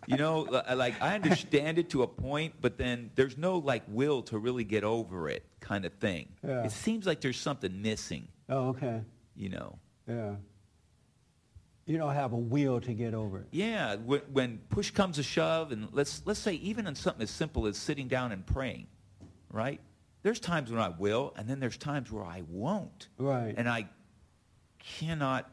Speaker 4: you know, *laughs* like I understand it to a point, but then there's no like will to really get over it kind of thing.
Speaker 1: Yeah.
Speaker 4: It seems like there's something missing,
Speaker 1: Oh, okay.
Speaker 4: you know.
Speaker 1: Yeah. You don't have a will to get over it.
Speaker 4: Yeah, when, when push comes to shove, and let's let's say even on something as simple as sitting down and praying, right? There's times when I will, and then there's times where I won't,
Speaker 1: Right.
Speaker 4: and I cannot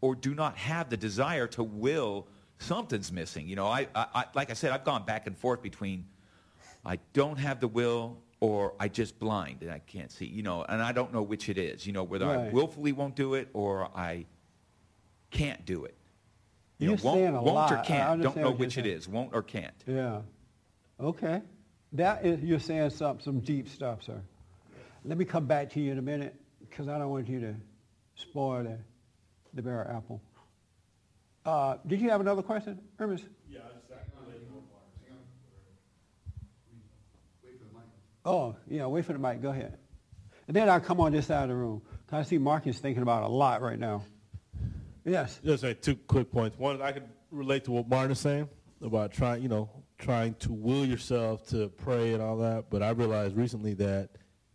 Speaker 4: or do not have the desire to will. Something's missing, you know. I, I, I like I said, I've gone back and forth between I don't have the will or I just blind and I can't see, you know, and I don't know which it is, you know, whether I willfully won't do it or I can't do it. You
Speaker 1: You're
Speaker 4: know, won't, won't
Speaker 1: lot.
Speaker 4: or can't. Don't know which it is. Won't or can't.
Speaker 1: Yeah. Okay. That is, you're saying some, some deep stuff, sir. Let me come back to you in a minute because I don't want you to spoil the, the bare apple. Uh, did you have another question, Ernest? Oh, yeah, wait for the mic. Go ahead. And then I'll come on this side of the room Cause I see Marcus thinking about a lot right now. Yes.
Speaker 5: Just say two quick points. One, I could relate to what Martin is saying about trying, you know, trying to will yourself to pray and all that. But I realized recently that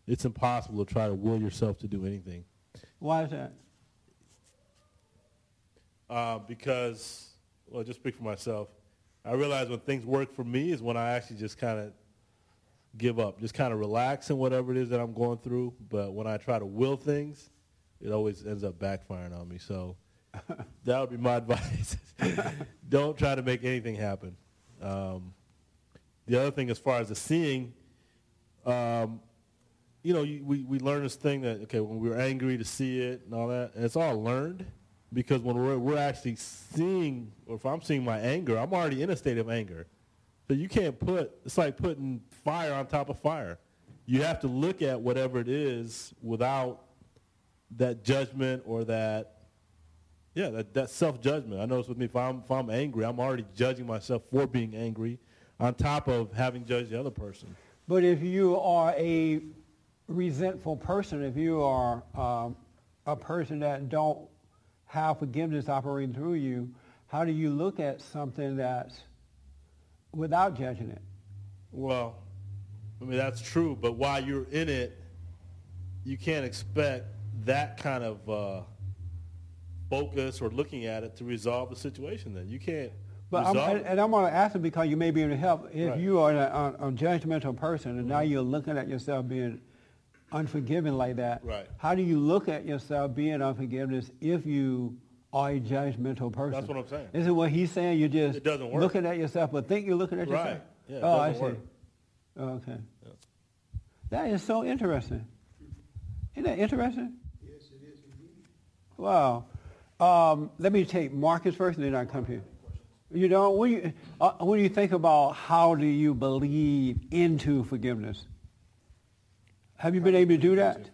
Speaker 5: it's impossible to try to will yourself to do anything
Speaker 1: Why is that?
Speaker 5: uh, because, well, just speak for myself. I realize when things work for me is when I actually just kind of give up, just kind of relax in whatever it is that I'm going through. But when I try to will things, it always ends up backfiring on me. So *laughs* that would be my *laughs* advice. *laughs* Don't try to make anything happen. Um, the other thing, as far as the seeing, um, you know, you, we, we learn this thing that, okay, when we're angry to see it and all that, and it's all learned because when we're, we're actually seeing, or if I'm seeing my anger, I'm already in a state of anger. So you can't put, it's like putting fire on top of fire. You have to look at whatever it is without that judgment or that, yeah, that, that self-judgment. I notice with me, if I'm, if I'm angry, I'm already judging myself for being angry on top of having judged the other person.
Speaker 1: But if you are a resentful person, if you are um, a person that don't have forgiveness operating through you, how do you look at something that's without judging it?
Speaker 5: Well, I mean, that's true, but while you're in it, you can't expect that kind of uh, focus or looking at it to resolve the situation then. You can't
Speaker 1: But I'm, and, and I'm going to ask him because you may be able to help. If
Speaker 5: Right.
Speaker 1: you are a, a, a judgmental person and now you're looking at yourself being unforgiving like that,
Speaker 5: Right.
Speaker 1: how do you look at yourself being unforgiveness if you are a judgmental person?
Speaker 5: That's what I'm saying.
Speaker 1: Isn't what he's saying? You're just
Speaker 5: It doesn't work.
Speaker 1: looking at yourself, but think you're looking at yourself?
Speaker 5: Right.
Speaker 1: yourself.
Speaker 5: Yeah,
Speaker 1: oh, I see.
Speaker 5: work.
Speaker 1: Okay. That is so interesting. Isn't that interesting?
Speaker 6: Yes, it is indeed.
Speaker 1: Wow. Um, let me take Marcus first, and then I come to you. Know, when you, uh, when you think about how do you believe into forgiveness, have you been able to do that?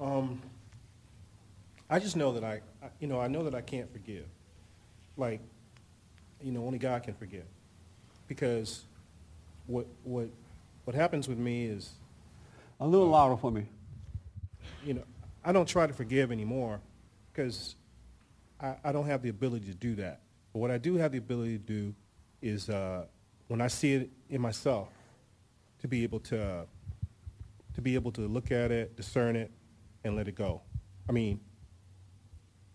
Speaker 6: Um, I just know that I, I- you know, I know that I can't forgive. Like, you know, only God can forgive. Because what, what, what happens with me is,
Speaker 1: A little louder for me.
Speaker 6: you know, I don't try to forgive anymore because I, I don't have the ability to do that. But what I do have the ability to do is uh, when I see it in myself, to be able to to be able to look at it, discern it, and let it go. I mean,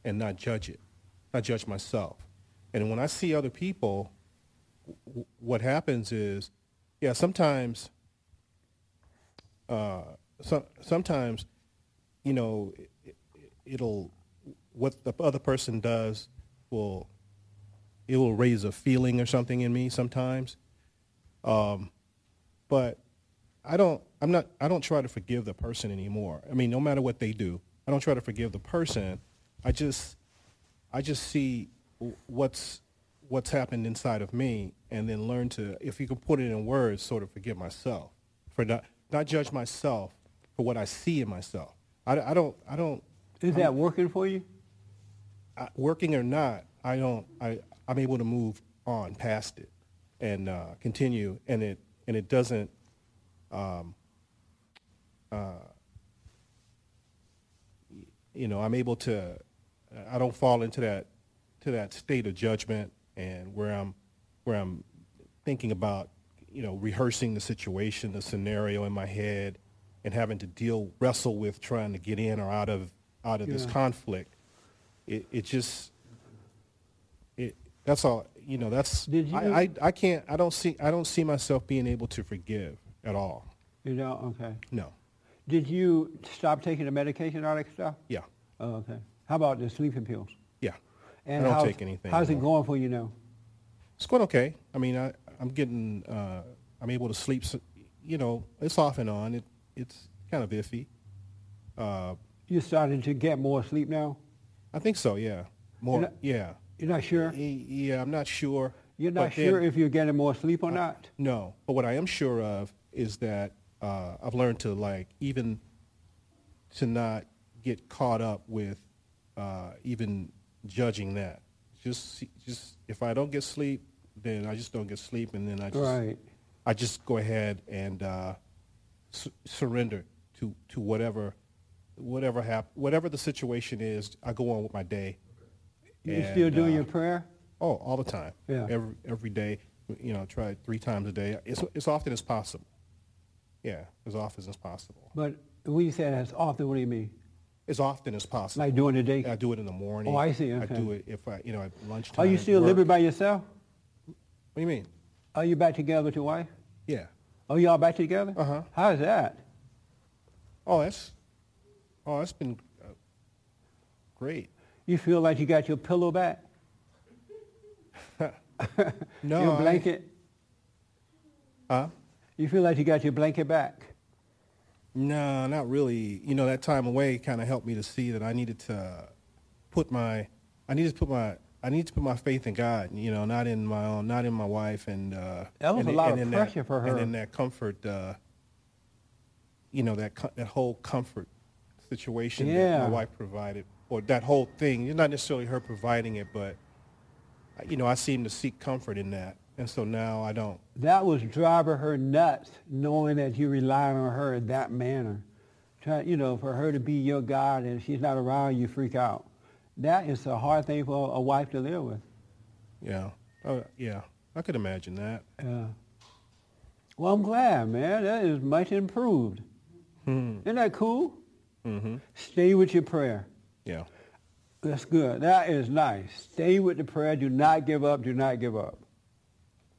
Speaker 6: and not judge it, not judge myself. And when I see other people, w- what happens is, yeah, sometimes, uh, so, sometimes, you know, it, it'll what the other person does will it will raise a feeling or something in me sometimes. Um, but I don't I'm not I don't try to forgive the person anymore. I mean, no matter what they do, I don't try to forgive the person. I just I just see what's what's happened inside of me and then learn to if you can put it in words sort of forgive myself for not not judge myself for what I see in myself. I, I don't I don't
Speaker 1: Is that working for you?
Speaker 6: I, working or not, I don't. I I'm able to move on past it and uh, continue, and it and it doesn't. Um, uh, you know, I'm able to. I don't fall into that to that state of judgment and where I'm where I'm thinking about you know rehearsing the situation, the scenario in my head, and having to deal wrestle with trying to get in or out of out of this conflict it, it just that's all you know that's
Speaker 1: Did you-
Speaker 6: I, I I can't I don't see I don't see myself being able to forgive at all
Speaker 1: You know, okay.
Speaker 6: no
Speaker 1: Did you stop taking the medication, and all that stuff?
Speaker 6: yeah
Speaker 1: Oh, okay. How about the sleeping pills?
Speaker 6: yeah
Speaker 1: And
Speaker 6: I don't take anything
Speaker 1: How's it going for you now?
Speaker 6: it's going okay I mean I I'm getting uh, I'm able to sleep you know it's off and on it it's kind of iffy uh,
Speaker 1: You're starting to get more sleep now?
Speaker 6: I think so yeah more yeah
Speaker 1: You're not sure?
Speaker 6: Yeah I'm not sure
Speaker 1: You're not
Speaker 6: But then-
Speaker 1: sure if you're getting more sleep or not?
Speaker 6: No, but what I am sure of is that uh, I've learned to like even to not get caught up with uh, even judging that. Just just if I don't get sleep, then I just don't get sleep, and then I just
Speaker 1: Right.
Speaker 6: I just go ahead and uh, su- surrender to to whatever whatever hap- whatever the situation is, I go on with my day.
Speaker 1: You still doing
Speaker 6: uh,
Speaker 1: your prayer?
Speaker 6: Oh, all the time.
Speaker 1: Yeah.
Speaker 6: Every every day. You know, try three times a day. As as often as possible. Yeah, as often as possible.
Speaker 1: But when you say as often, what do you mean?
Speaker 6: As often as possible.
Speaker 1: Like during the day?
Speaker 6: I do it in the morning.
Speaker 1: Oh, I see, Okay.
Speaker 6: I do it if I, you know, at lunchtime.
Speaker 1: Are you still living by yourself?
Speaker 6: What do you mean?
Speaker 1: Are you back together with your wife?
Speaker 6: Yeah.
Speaker 1: Oh, y'all back together?
Speaker 6: Uh-huh.
Speaker 1: How's that?
Speaker 6: Oh, that's, oh, that's been uh, great.
Speaker 1: You feel like you got your pillow back? *laughs*
Speaker 6: No,
Speaker 1: your
Speaker 6: I- huh?
Speaker 1: You feel like you got your blanket back?
Speaker 6: No, not really. You know, that time away kind of helped me to see that I needed to put my, I needed to put my, I need to put my faith in God. You know, not in my own, not in my wife, and uh,
Speaker 1: That was
Speaker 6: and
Speaker 1: a
Speaker 6: in-
Speaker 1: lot of pressure
Speaker 6: that,
Speaker 1: for her.
Speaker 6: and in that comfort. Uh, you know that that whole comfort situation that my wife provided, or that whole thing. It's not necessarily her providing it, but you know, I seem to seek comfort in that, and so now I don't.
Speaker 1: That was driving her nuts, knowing that you rely on her in that manner. Try, you know, for her to be your God and she's not around, you freak out. That is a hard thing for a wife to live with.
Speaker 6: Yeah, uh, yeah, I could imagine that.
Speaker 1: Yeah. Well, I'm glad, man. That is much improved.
Speaker 6: Hmm.
Speaker 1: Isn't that cool?
Speaker 6: Mm-hmm.
Speaker 1: Stay with your prayer.
Speaker 6: Yeah.
Speaker 1: That's good. That is nice. Stay with the prayer. Do not give up. Do not give up.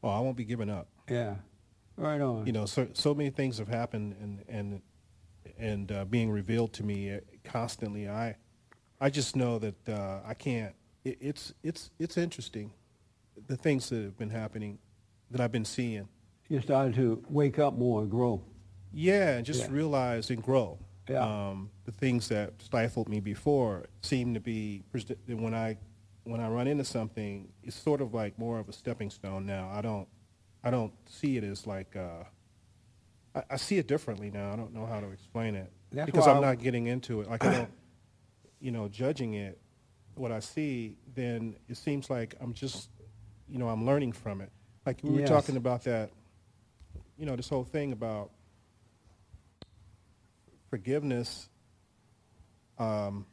Speaker 6: Oh, I won't be giving up.
Speaker 1: Yeah. Right on.
Speaker 6: you know, so so many things have happened and and and uh, being revealed to me uh, constantly. I I just know that uh, I can't. It, it's it's it's interesting, the things that have been happening, that I've been seeing.
Speaker 1: You're starting to wake up more and grow.
Speaker 6: Yeah, and just
Speaker 1: Yeah.
Speaker 6: realize and grow.
Speaker 1: Yeah.
Speaker 6: Um, the things that stifled me before seem to be when I when I run into something, it's sort of like more of a stepping stone now. I don't I don't see it as like uh, I, I see it differently now. I don't know how to explain it
Speaker 1: That's
Speaker 6: because I'm not getting into it. Like I don't, *coughs* you know, judging it, what I see, then it seems like I'm just, you know, I'm learning from it. Like we were talking about that, you know, this whole thing about forgiveness. Um,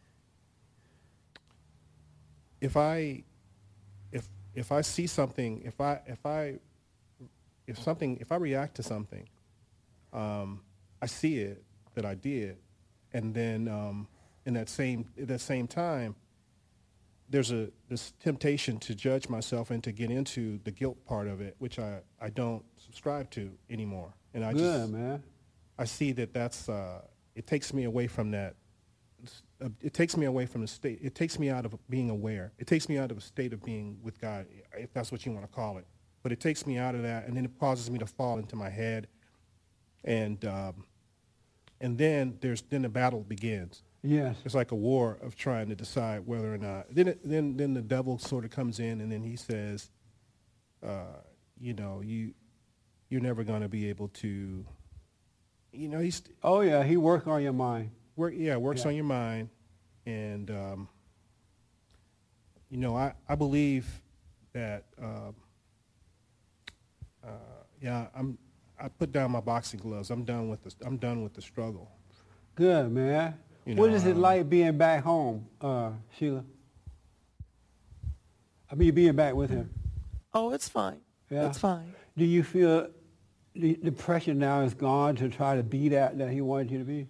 Speaker 6: if I, if if I see something, if I if I, if something, if I react to something, um, I see it that I did, and then um, in that same at that same time, there's a this temptation to judge myself and to get into the guilt part of it, which I, I don't subscribe to anymore. And I
Speaker 1: Good,
Speaker 6: just
Speaker 1: man.
Speaker 6: I see that that's uh, it takes me away from that. It takes me away from the state. It takes me out of being aware. It takes me out of a state of being with God, if that's what you want to call it. But it takes me out of that, and then it causes me to fall into my head, and um, and then there's then the battle begins.
Speaker 1: Yes.
Speaker 6: It's like a war of trying to decide whether or not. Then it, then then the devil sort of comes in, and then he says, uh, you know, you you're never going to be able to. You know, he's
Speaker 1: Oh, yeah. He worked on your mind.
Speaker 6: work yeah works
Speaker 1: Yeah.
Speaker 6: on your mind and um, you know I, I believe that um, uh, yeah I'm I put down my boxing gloves I'm done with the I'm done with the struggle
Speaker 1: Good, man.
Speaker 6: You know,
Speaker 1: is it
Speaker 6: um,
Speaker 1: like being back home, uh, Sheila? I mean, being back with him.
Speaker 7: Oh, it's fine.
Speaker 1: Yeah.
Speaker 7: It's fine.
Speaker 1: Do you feel the, the pressure now is gone to try to be that that he wanted you to be?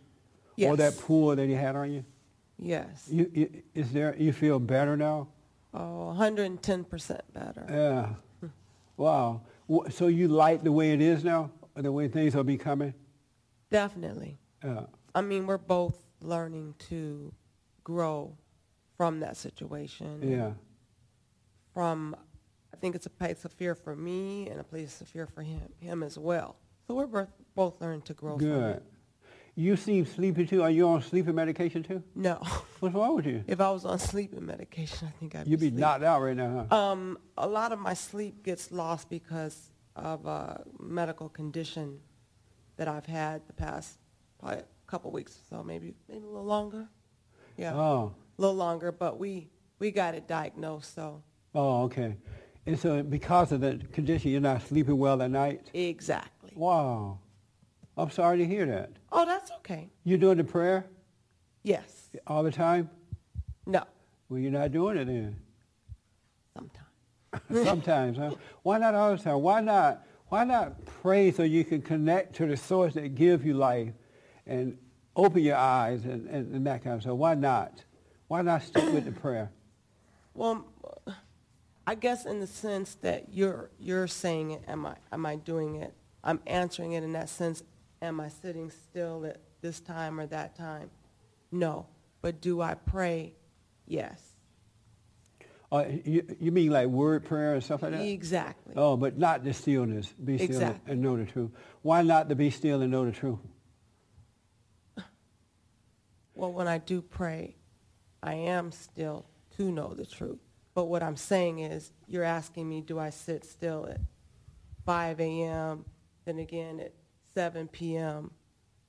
Speaker 1: Or that
Speaker 7: Yes.
Speaker 1: pull that he had on you?
Speaker 7: Yes.
Speaker 1: You, you is there? You feel better now?
Speaker 7: Oh, 110% better.
Speaker 1: Yeah. Wow. So you like the way it is now, the way things are becoming?
Speaker 7: Definitely.
Speaker 1: Yeah.
Speaker 7: I mean, we're both learning to grow from that situation.
Speaker 1: Yeah.
Speaker 7: From, think it's a place of fear for me and a place of fear for him, him as well. So we're both, both learning to grow from
Speaker 1: Good. You seem sleepy too. Are you on sleeping medication too?
Speaker 7: No. *laughs*
Speaker 1: What's wrong with you?
Speaker 7: if I was on sleeping medication, I think I'd
Speaker 1: You'd be
Speaker 7: asleep.
Speaker 1: knocked out right now, huh?
Speaker 7: Um, a lot of my sleep gets lost because of a medical condition that I've had the past probably a couple weeks or so, maybe maybe a little longer. Yeah,
Speaker 1: Oh.
Speaker 7: a little longer, but we we got it diagnosed, so
Speaker 1: Oh, okay. And so because of that condition, you're not sleeping well at night?
Speaker 7: exactly.
Speaker 1: Wow. I'm sorry to hear that.
Speaker 7: Oh, that's okay.
Speaker 1: You're doing the prayer?
Speaker 7: Yes.
Speaker 1: all the time?
Speaker 7: No.
Speaker 1: Well, you're not doing it then.
Speaker 7: Sometimes. *laughs*
Speaker 1: Sometimes, huh? Why not all the time? Why not? Why not pray so you can connect to the source that gives you life, and open your eyes and, and, and that kind of stuff? Why not? Why not stick with the prayer?
Speaker 7: Well, I guess in the sense that you're you're saying it, am I am I doing it? I'm answering it in that sense. Am I sitting still at this time or that time? No. But do I pray? Yes.
Speaker 1: Uh, you, you mean like word prayer and stuff like that?
Speaker 7: Exactly.
Speaker 1: Oh, but not the stillness. Be still
Speaker 7: Exactly.
Speaker 1: and know the truth. Why not to be still and know the truth?
Speaker 7: Well, when I do pray, I am still to know the truth. But what I'm saying is, you're asking me, do I sit still at 5 a.m., then again at 7 p.m.?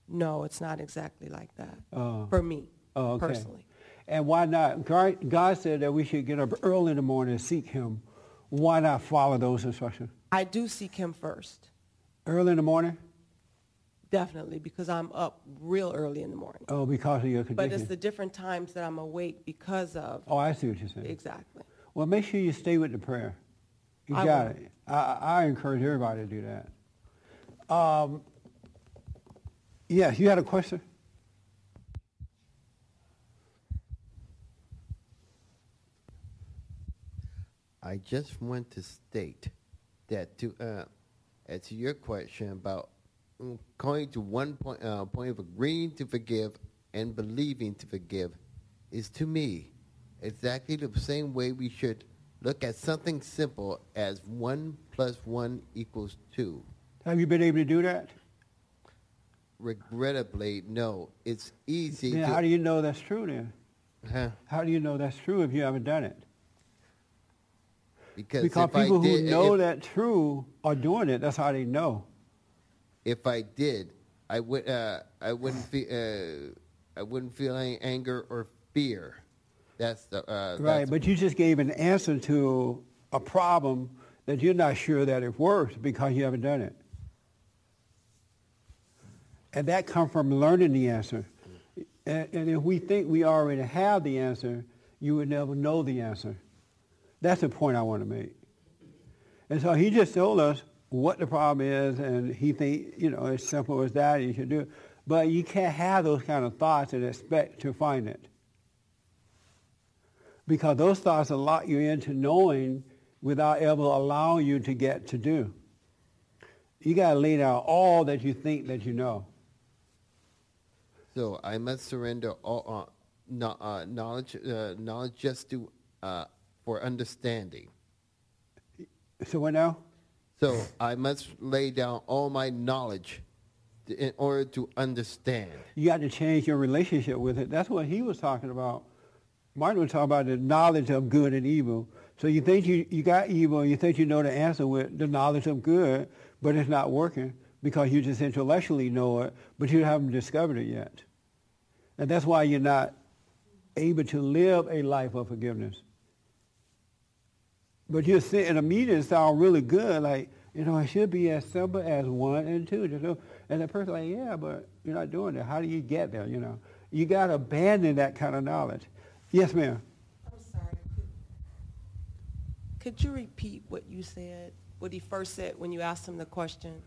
Speaker 7: No, it's not exactly like that
Speaker 1: Oh.
Speaker 7: for me
Speaker 1: Oh, okay.
Speaker 7: personally.
Speaker 1: And why not? God God said that we should get up early in the morning and seek Him. Why not follow those instructions?
Speaker 7: I do seek him first,
Speaker 1: Early in the morning?
Speaker 7: definitely, because I'm up real early in the morning.
Speaker 1: Oh, because of your condition.
Speaker 7: But it's the different times that I'm awake because of
Speaker 1: oh, I see what you're saying.
Speaker 7: exactly.
Speaker 1: Well, make sure you stay with the prayer. You
Speaker 7: I
Speaker 1: got
Speaker 7: will.
Speaker 1: it. I, I encourage everybody to do that. Um, yes, you had a question?
Speaker 8: I just want to state that to uh, as to your question about mm, going to one point uh, point of agreeing to forgive and believing to forgive is to me exactly the same way we should look at something simple as one plus one equals two.
Speaker 1: Have you been able to do that?
Speaker 8: Regrettably, no. It's easy.
Speaker 1: Then how do you know that's true then?
Speaker 8: Huh?
Speaker 1: How do you know that's true if you haven't done it?
Speaker 8: Because,
Speaker 1: Because
Speaker 8: if I
Speaker 1: people who know
Speaker 8: if,
Speaker 1: that true are doing it. That's how they know.
Speaker 8: if I did, I would uh, I wouldn't feel uh, I wouldn't feel any anger or fear. That's the uh,
Speaker 1: Right,
Speaker 8: that's-
Speaker 1: but you just gave an answer to a problem that you're not sure that it works because you haven't done it. And that comes from learning the answer. And, and if we think we already have the answer, you would never know the answer. That's the point I want to make. And so he just told us what the problem is, and he think you know it's simple as that. You should do it, but you can't have those kind of thoughts and expect to find it because those thoughts will lock you into knowing without ever allowing you to get to do. You got to lay down all that you think that you know.
Speaker 8: so I must surrender all uh, no, uh, knowledge uh, knowledge just to uh, for understanding.
Speaker 1: So what now?
Speaker 8: So I must lay down all my knowledge in order to understand.
Speaker 1: You got to change your relationship with it. That's what he was talking about. Martin was talking about the knowledge of good and evil. So you think you, you got evil, you think you know the answer with the knowledge of good, but it's not working because you just intellectually know it, but you haven't discovered it yet. And that's why you're not able to live a life of forgiveness. But you're sitting in a meeting sound really good, like, you know, it should be as simple as one and two. You know? And the person like, yeah, but you're not doing it. How do you get there, you know? You got to abandon that kind of knowledge. Yes, ma'am.
Speaker 7: I'm sorry. Could, you repeat what you said? What he first said when you asked him the question?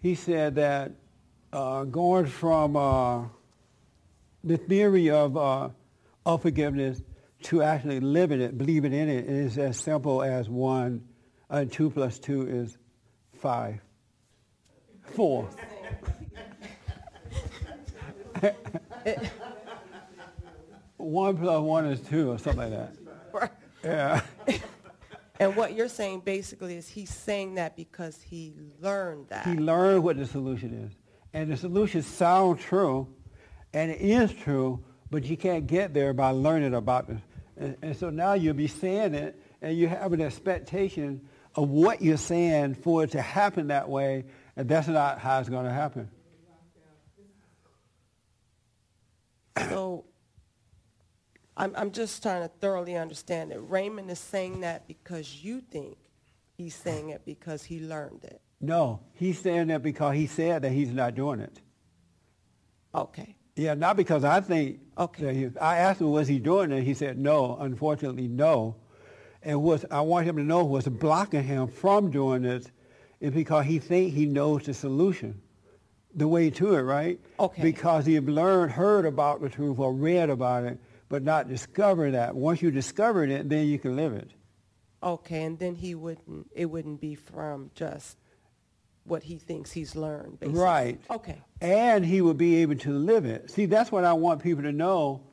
Speaker 1: He said that uh, going from uh, the theory of, uh, of forgiveness to actually living it, believing in it, is as simple as one and two plus two is five. Four. *laughs* *laughs* one plus one is two or something like that. Yeah. *laughs*
Speaker 7: And what you're saying basically is he's saying that because he learned that.
Speaker 1: He learned what the solution is. And the solution sounds true, and it is true, but you can't get there by learning about it. And, and so now you'll be saying it, and you have an expectation of what you're saying for it to happen that way, and that's not how it's going to happen.
Speaker 7: So I'm, I'm just trying to thoroughly understand it. Raymond is saying that because you think he's saying it because he learned it.
Speaker 1: No, he's saying that because he said that he's not doing it.
Speaker 7: Okay.
Speaker 1: Yeah, not because I think.
Speaker 7: Okay.
Speaker 1: That he, I asked him, was he doing it? He said, no. Unfortunately, no. And what I want him to know was blocking him from doing this is because he think he knows the solution, the way to it, right?
Speaker 7: Okay.
Speaker 1: Because he learned, heard about the truth or read about it, but not discover that. Once you discovered it, then you can live it.
Speaker 7: Okay, and then he wouldn't, it wouldn't be from just what he thinks he's learned, basically.
Speaker 1: Right.
Speaker 7: Okay.
Speaker 1: and he would be able to live it. See, that's what I want people to know.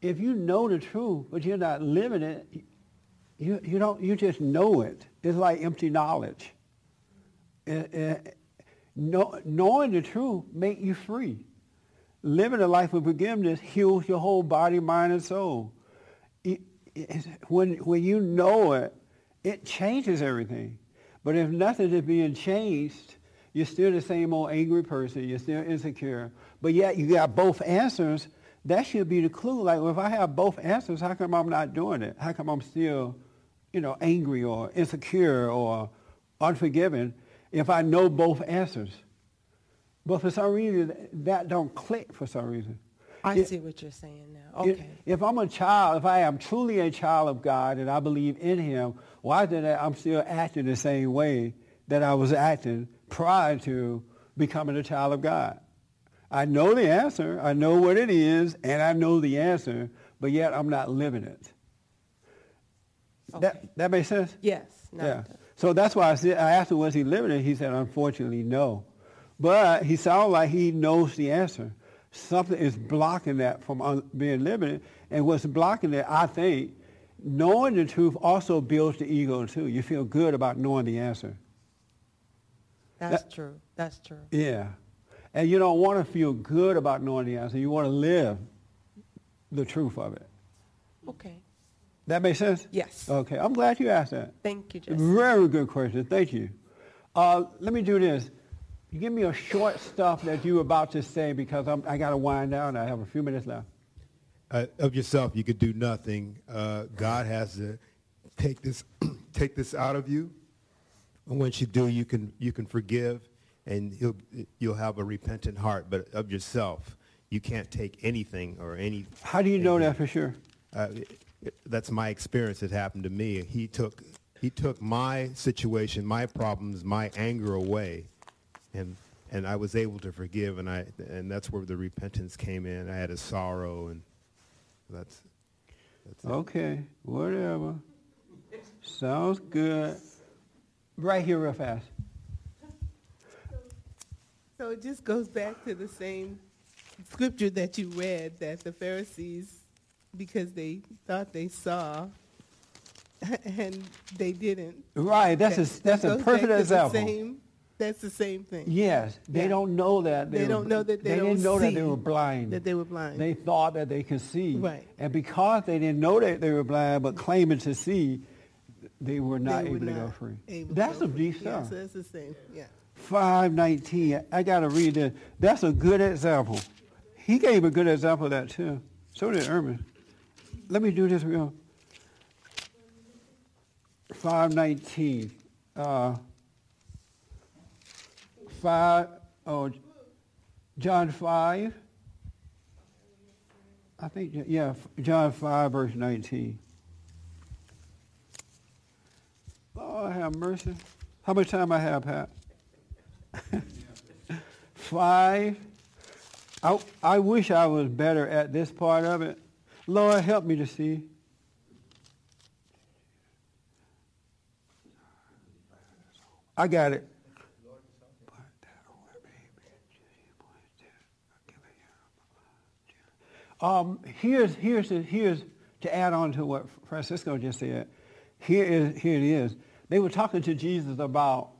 Speaker 1: If you know the truth, but you're not living it, you, you don't. You just know it. It's like empty knowledge. Eh, know, knowing the truth make you free. Living a life of forgiveness heals your whole body, mind, and soul. It- it's- when when you know it, it changes everything. But if nothing is being changed, you're still the same old angry person. You're still insecure. But yet you got both answers. That should be the clue. Like, well, if I have both answers, how come I'm not doing it? How come I'm still, you know, angry or insecure or unforgiving if I know both answers? But for some reason, that don't click for some reason.
Speaker 7: I
Speaker 1: It-
Speaker 7: see what you're saying now.
Speaker 1: if-
Speaker 7: Okay.
Speaker 1: If I'm a child, if I am truly a child of God and I believe in Him, why did I, I'm still acting the same way that I was acting prior to becoming a child of God? I know the answer, I know what it is, and I know the answer, but yet I'm not living it.
Speaker 7: Okay.
Speaker 1: That that makes sense?
Speaker 7: Yes.
Speaker 1: Yeah. So that's why I said I asked him was he living it. He said unfortunately no, but he sounds like he knows the answer. Something is blocking that from un- being living it, and what's blocking it, I think, knowing the truth also builds the ego too. You feel good about knowing the answer.
Speaker 7: That's
Speaker 1: That-
Speaker 7: true. That's true.
Speaker 1: Yeah, and you don't want to feel good about knowing the answer. You want to live the truth of it.
Speaker 7: Okay.
Speaker 1: That makes sense?
Speaker 7: Yes.
Speaker 1: Okay, I'm glad you asked that.
Speaker 7: Thank you, Jesse.
Speaker 1: Very good question. Thank you. Uh, let me do this. You give me a short stuff that you were about to say because I'm, I got to wind down. I have a few minutes left.
Speaker 9: uh, of yourself, you could do nothing. Uh, God has to take this, *clears throat* take this out of you. And once you do, you can you can forgive, and he'll, you'll have a repentant heart. But of yourself, you can't take anything or any.
Speaker 1: How do you know that for sure?
Speaker 9: Uh, that's my experience. It happened to me. He took he took my situation, my problems, my anger away, and and I was able to forgive, and I and that's where the repentance came in. I had a sorrow, and that's that's it.
Speaker 1: Okay, whatever. Sounds good. Right here, real fast.
Speaker 2: So it just goes back to the same scripture that you read that the Pharisees, because they thought they saw, *laughs* and they didn't.
Speaker 1: Right, that's
Speaker 2: That-
Speaker 1: a, that's
Speaker 2: that
Speaker 1: a
Speaker 2: goes
Speaker 1: perfect
Speaker 2: back to the
Speaker 1: example.
Speaker 2: That's the same thing.
Speaker 1: Yes, they
Speaker 2: Yeah.
Speaker 1: don't know that.
Speaker 2: They
Speaker 1: were-
Speaker 2: don't know that they
Speaker 1: didn't
Speaker 2: don't
Speaker 1: know that they were blind.
Speaker 2: that they were blind.
Speaker 1: They thought that they could see.
Speaker 2: Right.
Speaker 1: And because they didn't know that they were blind, but claiming to see, they were not
Speaker 2: They were
Speaker 1: able to go free. That's
Speaker 2: go free.
Speaker 1: deep
Speaker 2: Yeah,
Speaker 1: stuff.
Speaker 2: so that's the same, yeah.
Speaker 1: 519. I got to read this. That's a good example. He gave a good example of that too. So did Ermin. Let me do this real. 519. Uh, 5, oh, John 5. I think, yeah, John 5, verse 19. Lord have mercy. How much time I have, Pat? *laughs* Five. I, I wish I was better at this part of it. Lord, help me to see. I got it. Um, here's, here's, here's to add on to what Francisco just said. Here, is, here it is. They were talking to Jesus about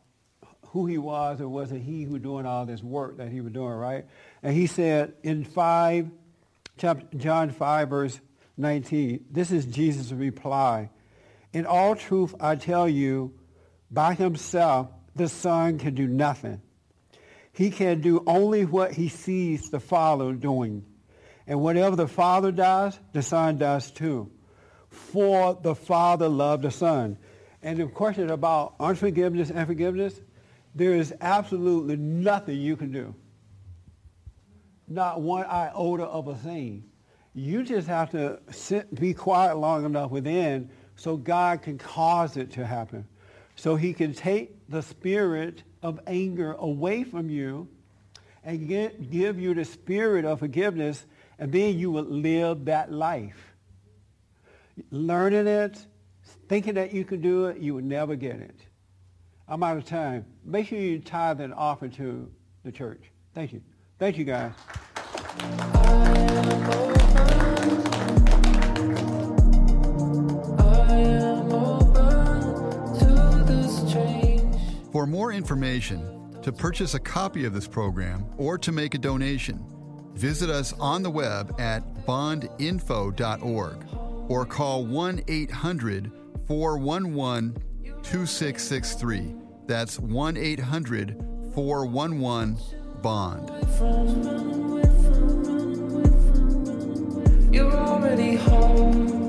Speaker 1: who he was or was it he who doing all this work that he was doing, right? And he said in 5, chapter, John 5, verse 19, this is Jesus' reply. In all truth, I tell you, by himself, the Son can do nothing. He can do only what he sees the Father doing. And whatever the Father does, the Son does too. For the Father loved the Son. And the question about unforgiveness and forgiveness, there is absolutely nothing you can do. not one iota of a thing. You just have to sit, be quiet long enough within so God can cause it to happen. So he can take the spirit of anger away from you and get, give you the spirit of forgiveness, and then you will live that life. Learning it, thinking that you can do it, you will never get it. I'm out of time. Make sure you tithe and offer to the church. Thank you. Thank you, guys.
Speaker 10: For more information, to purchase a copy of this program, or to make a donation, visit us on the web at bondinfo.org or call 1 800 411 2663. That's 1 800 411 BOND.
Speaker 11: You're already home.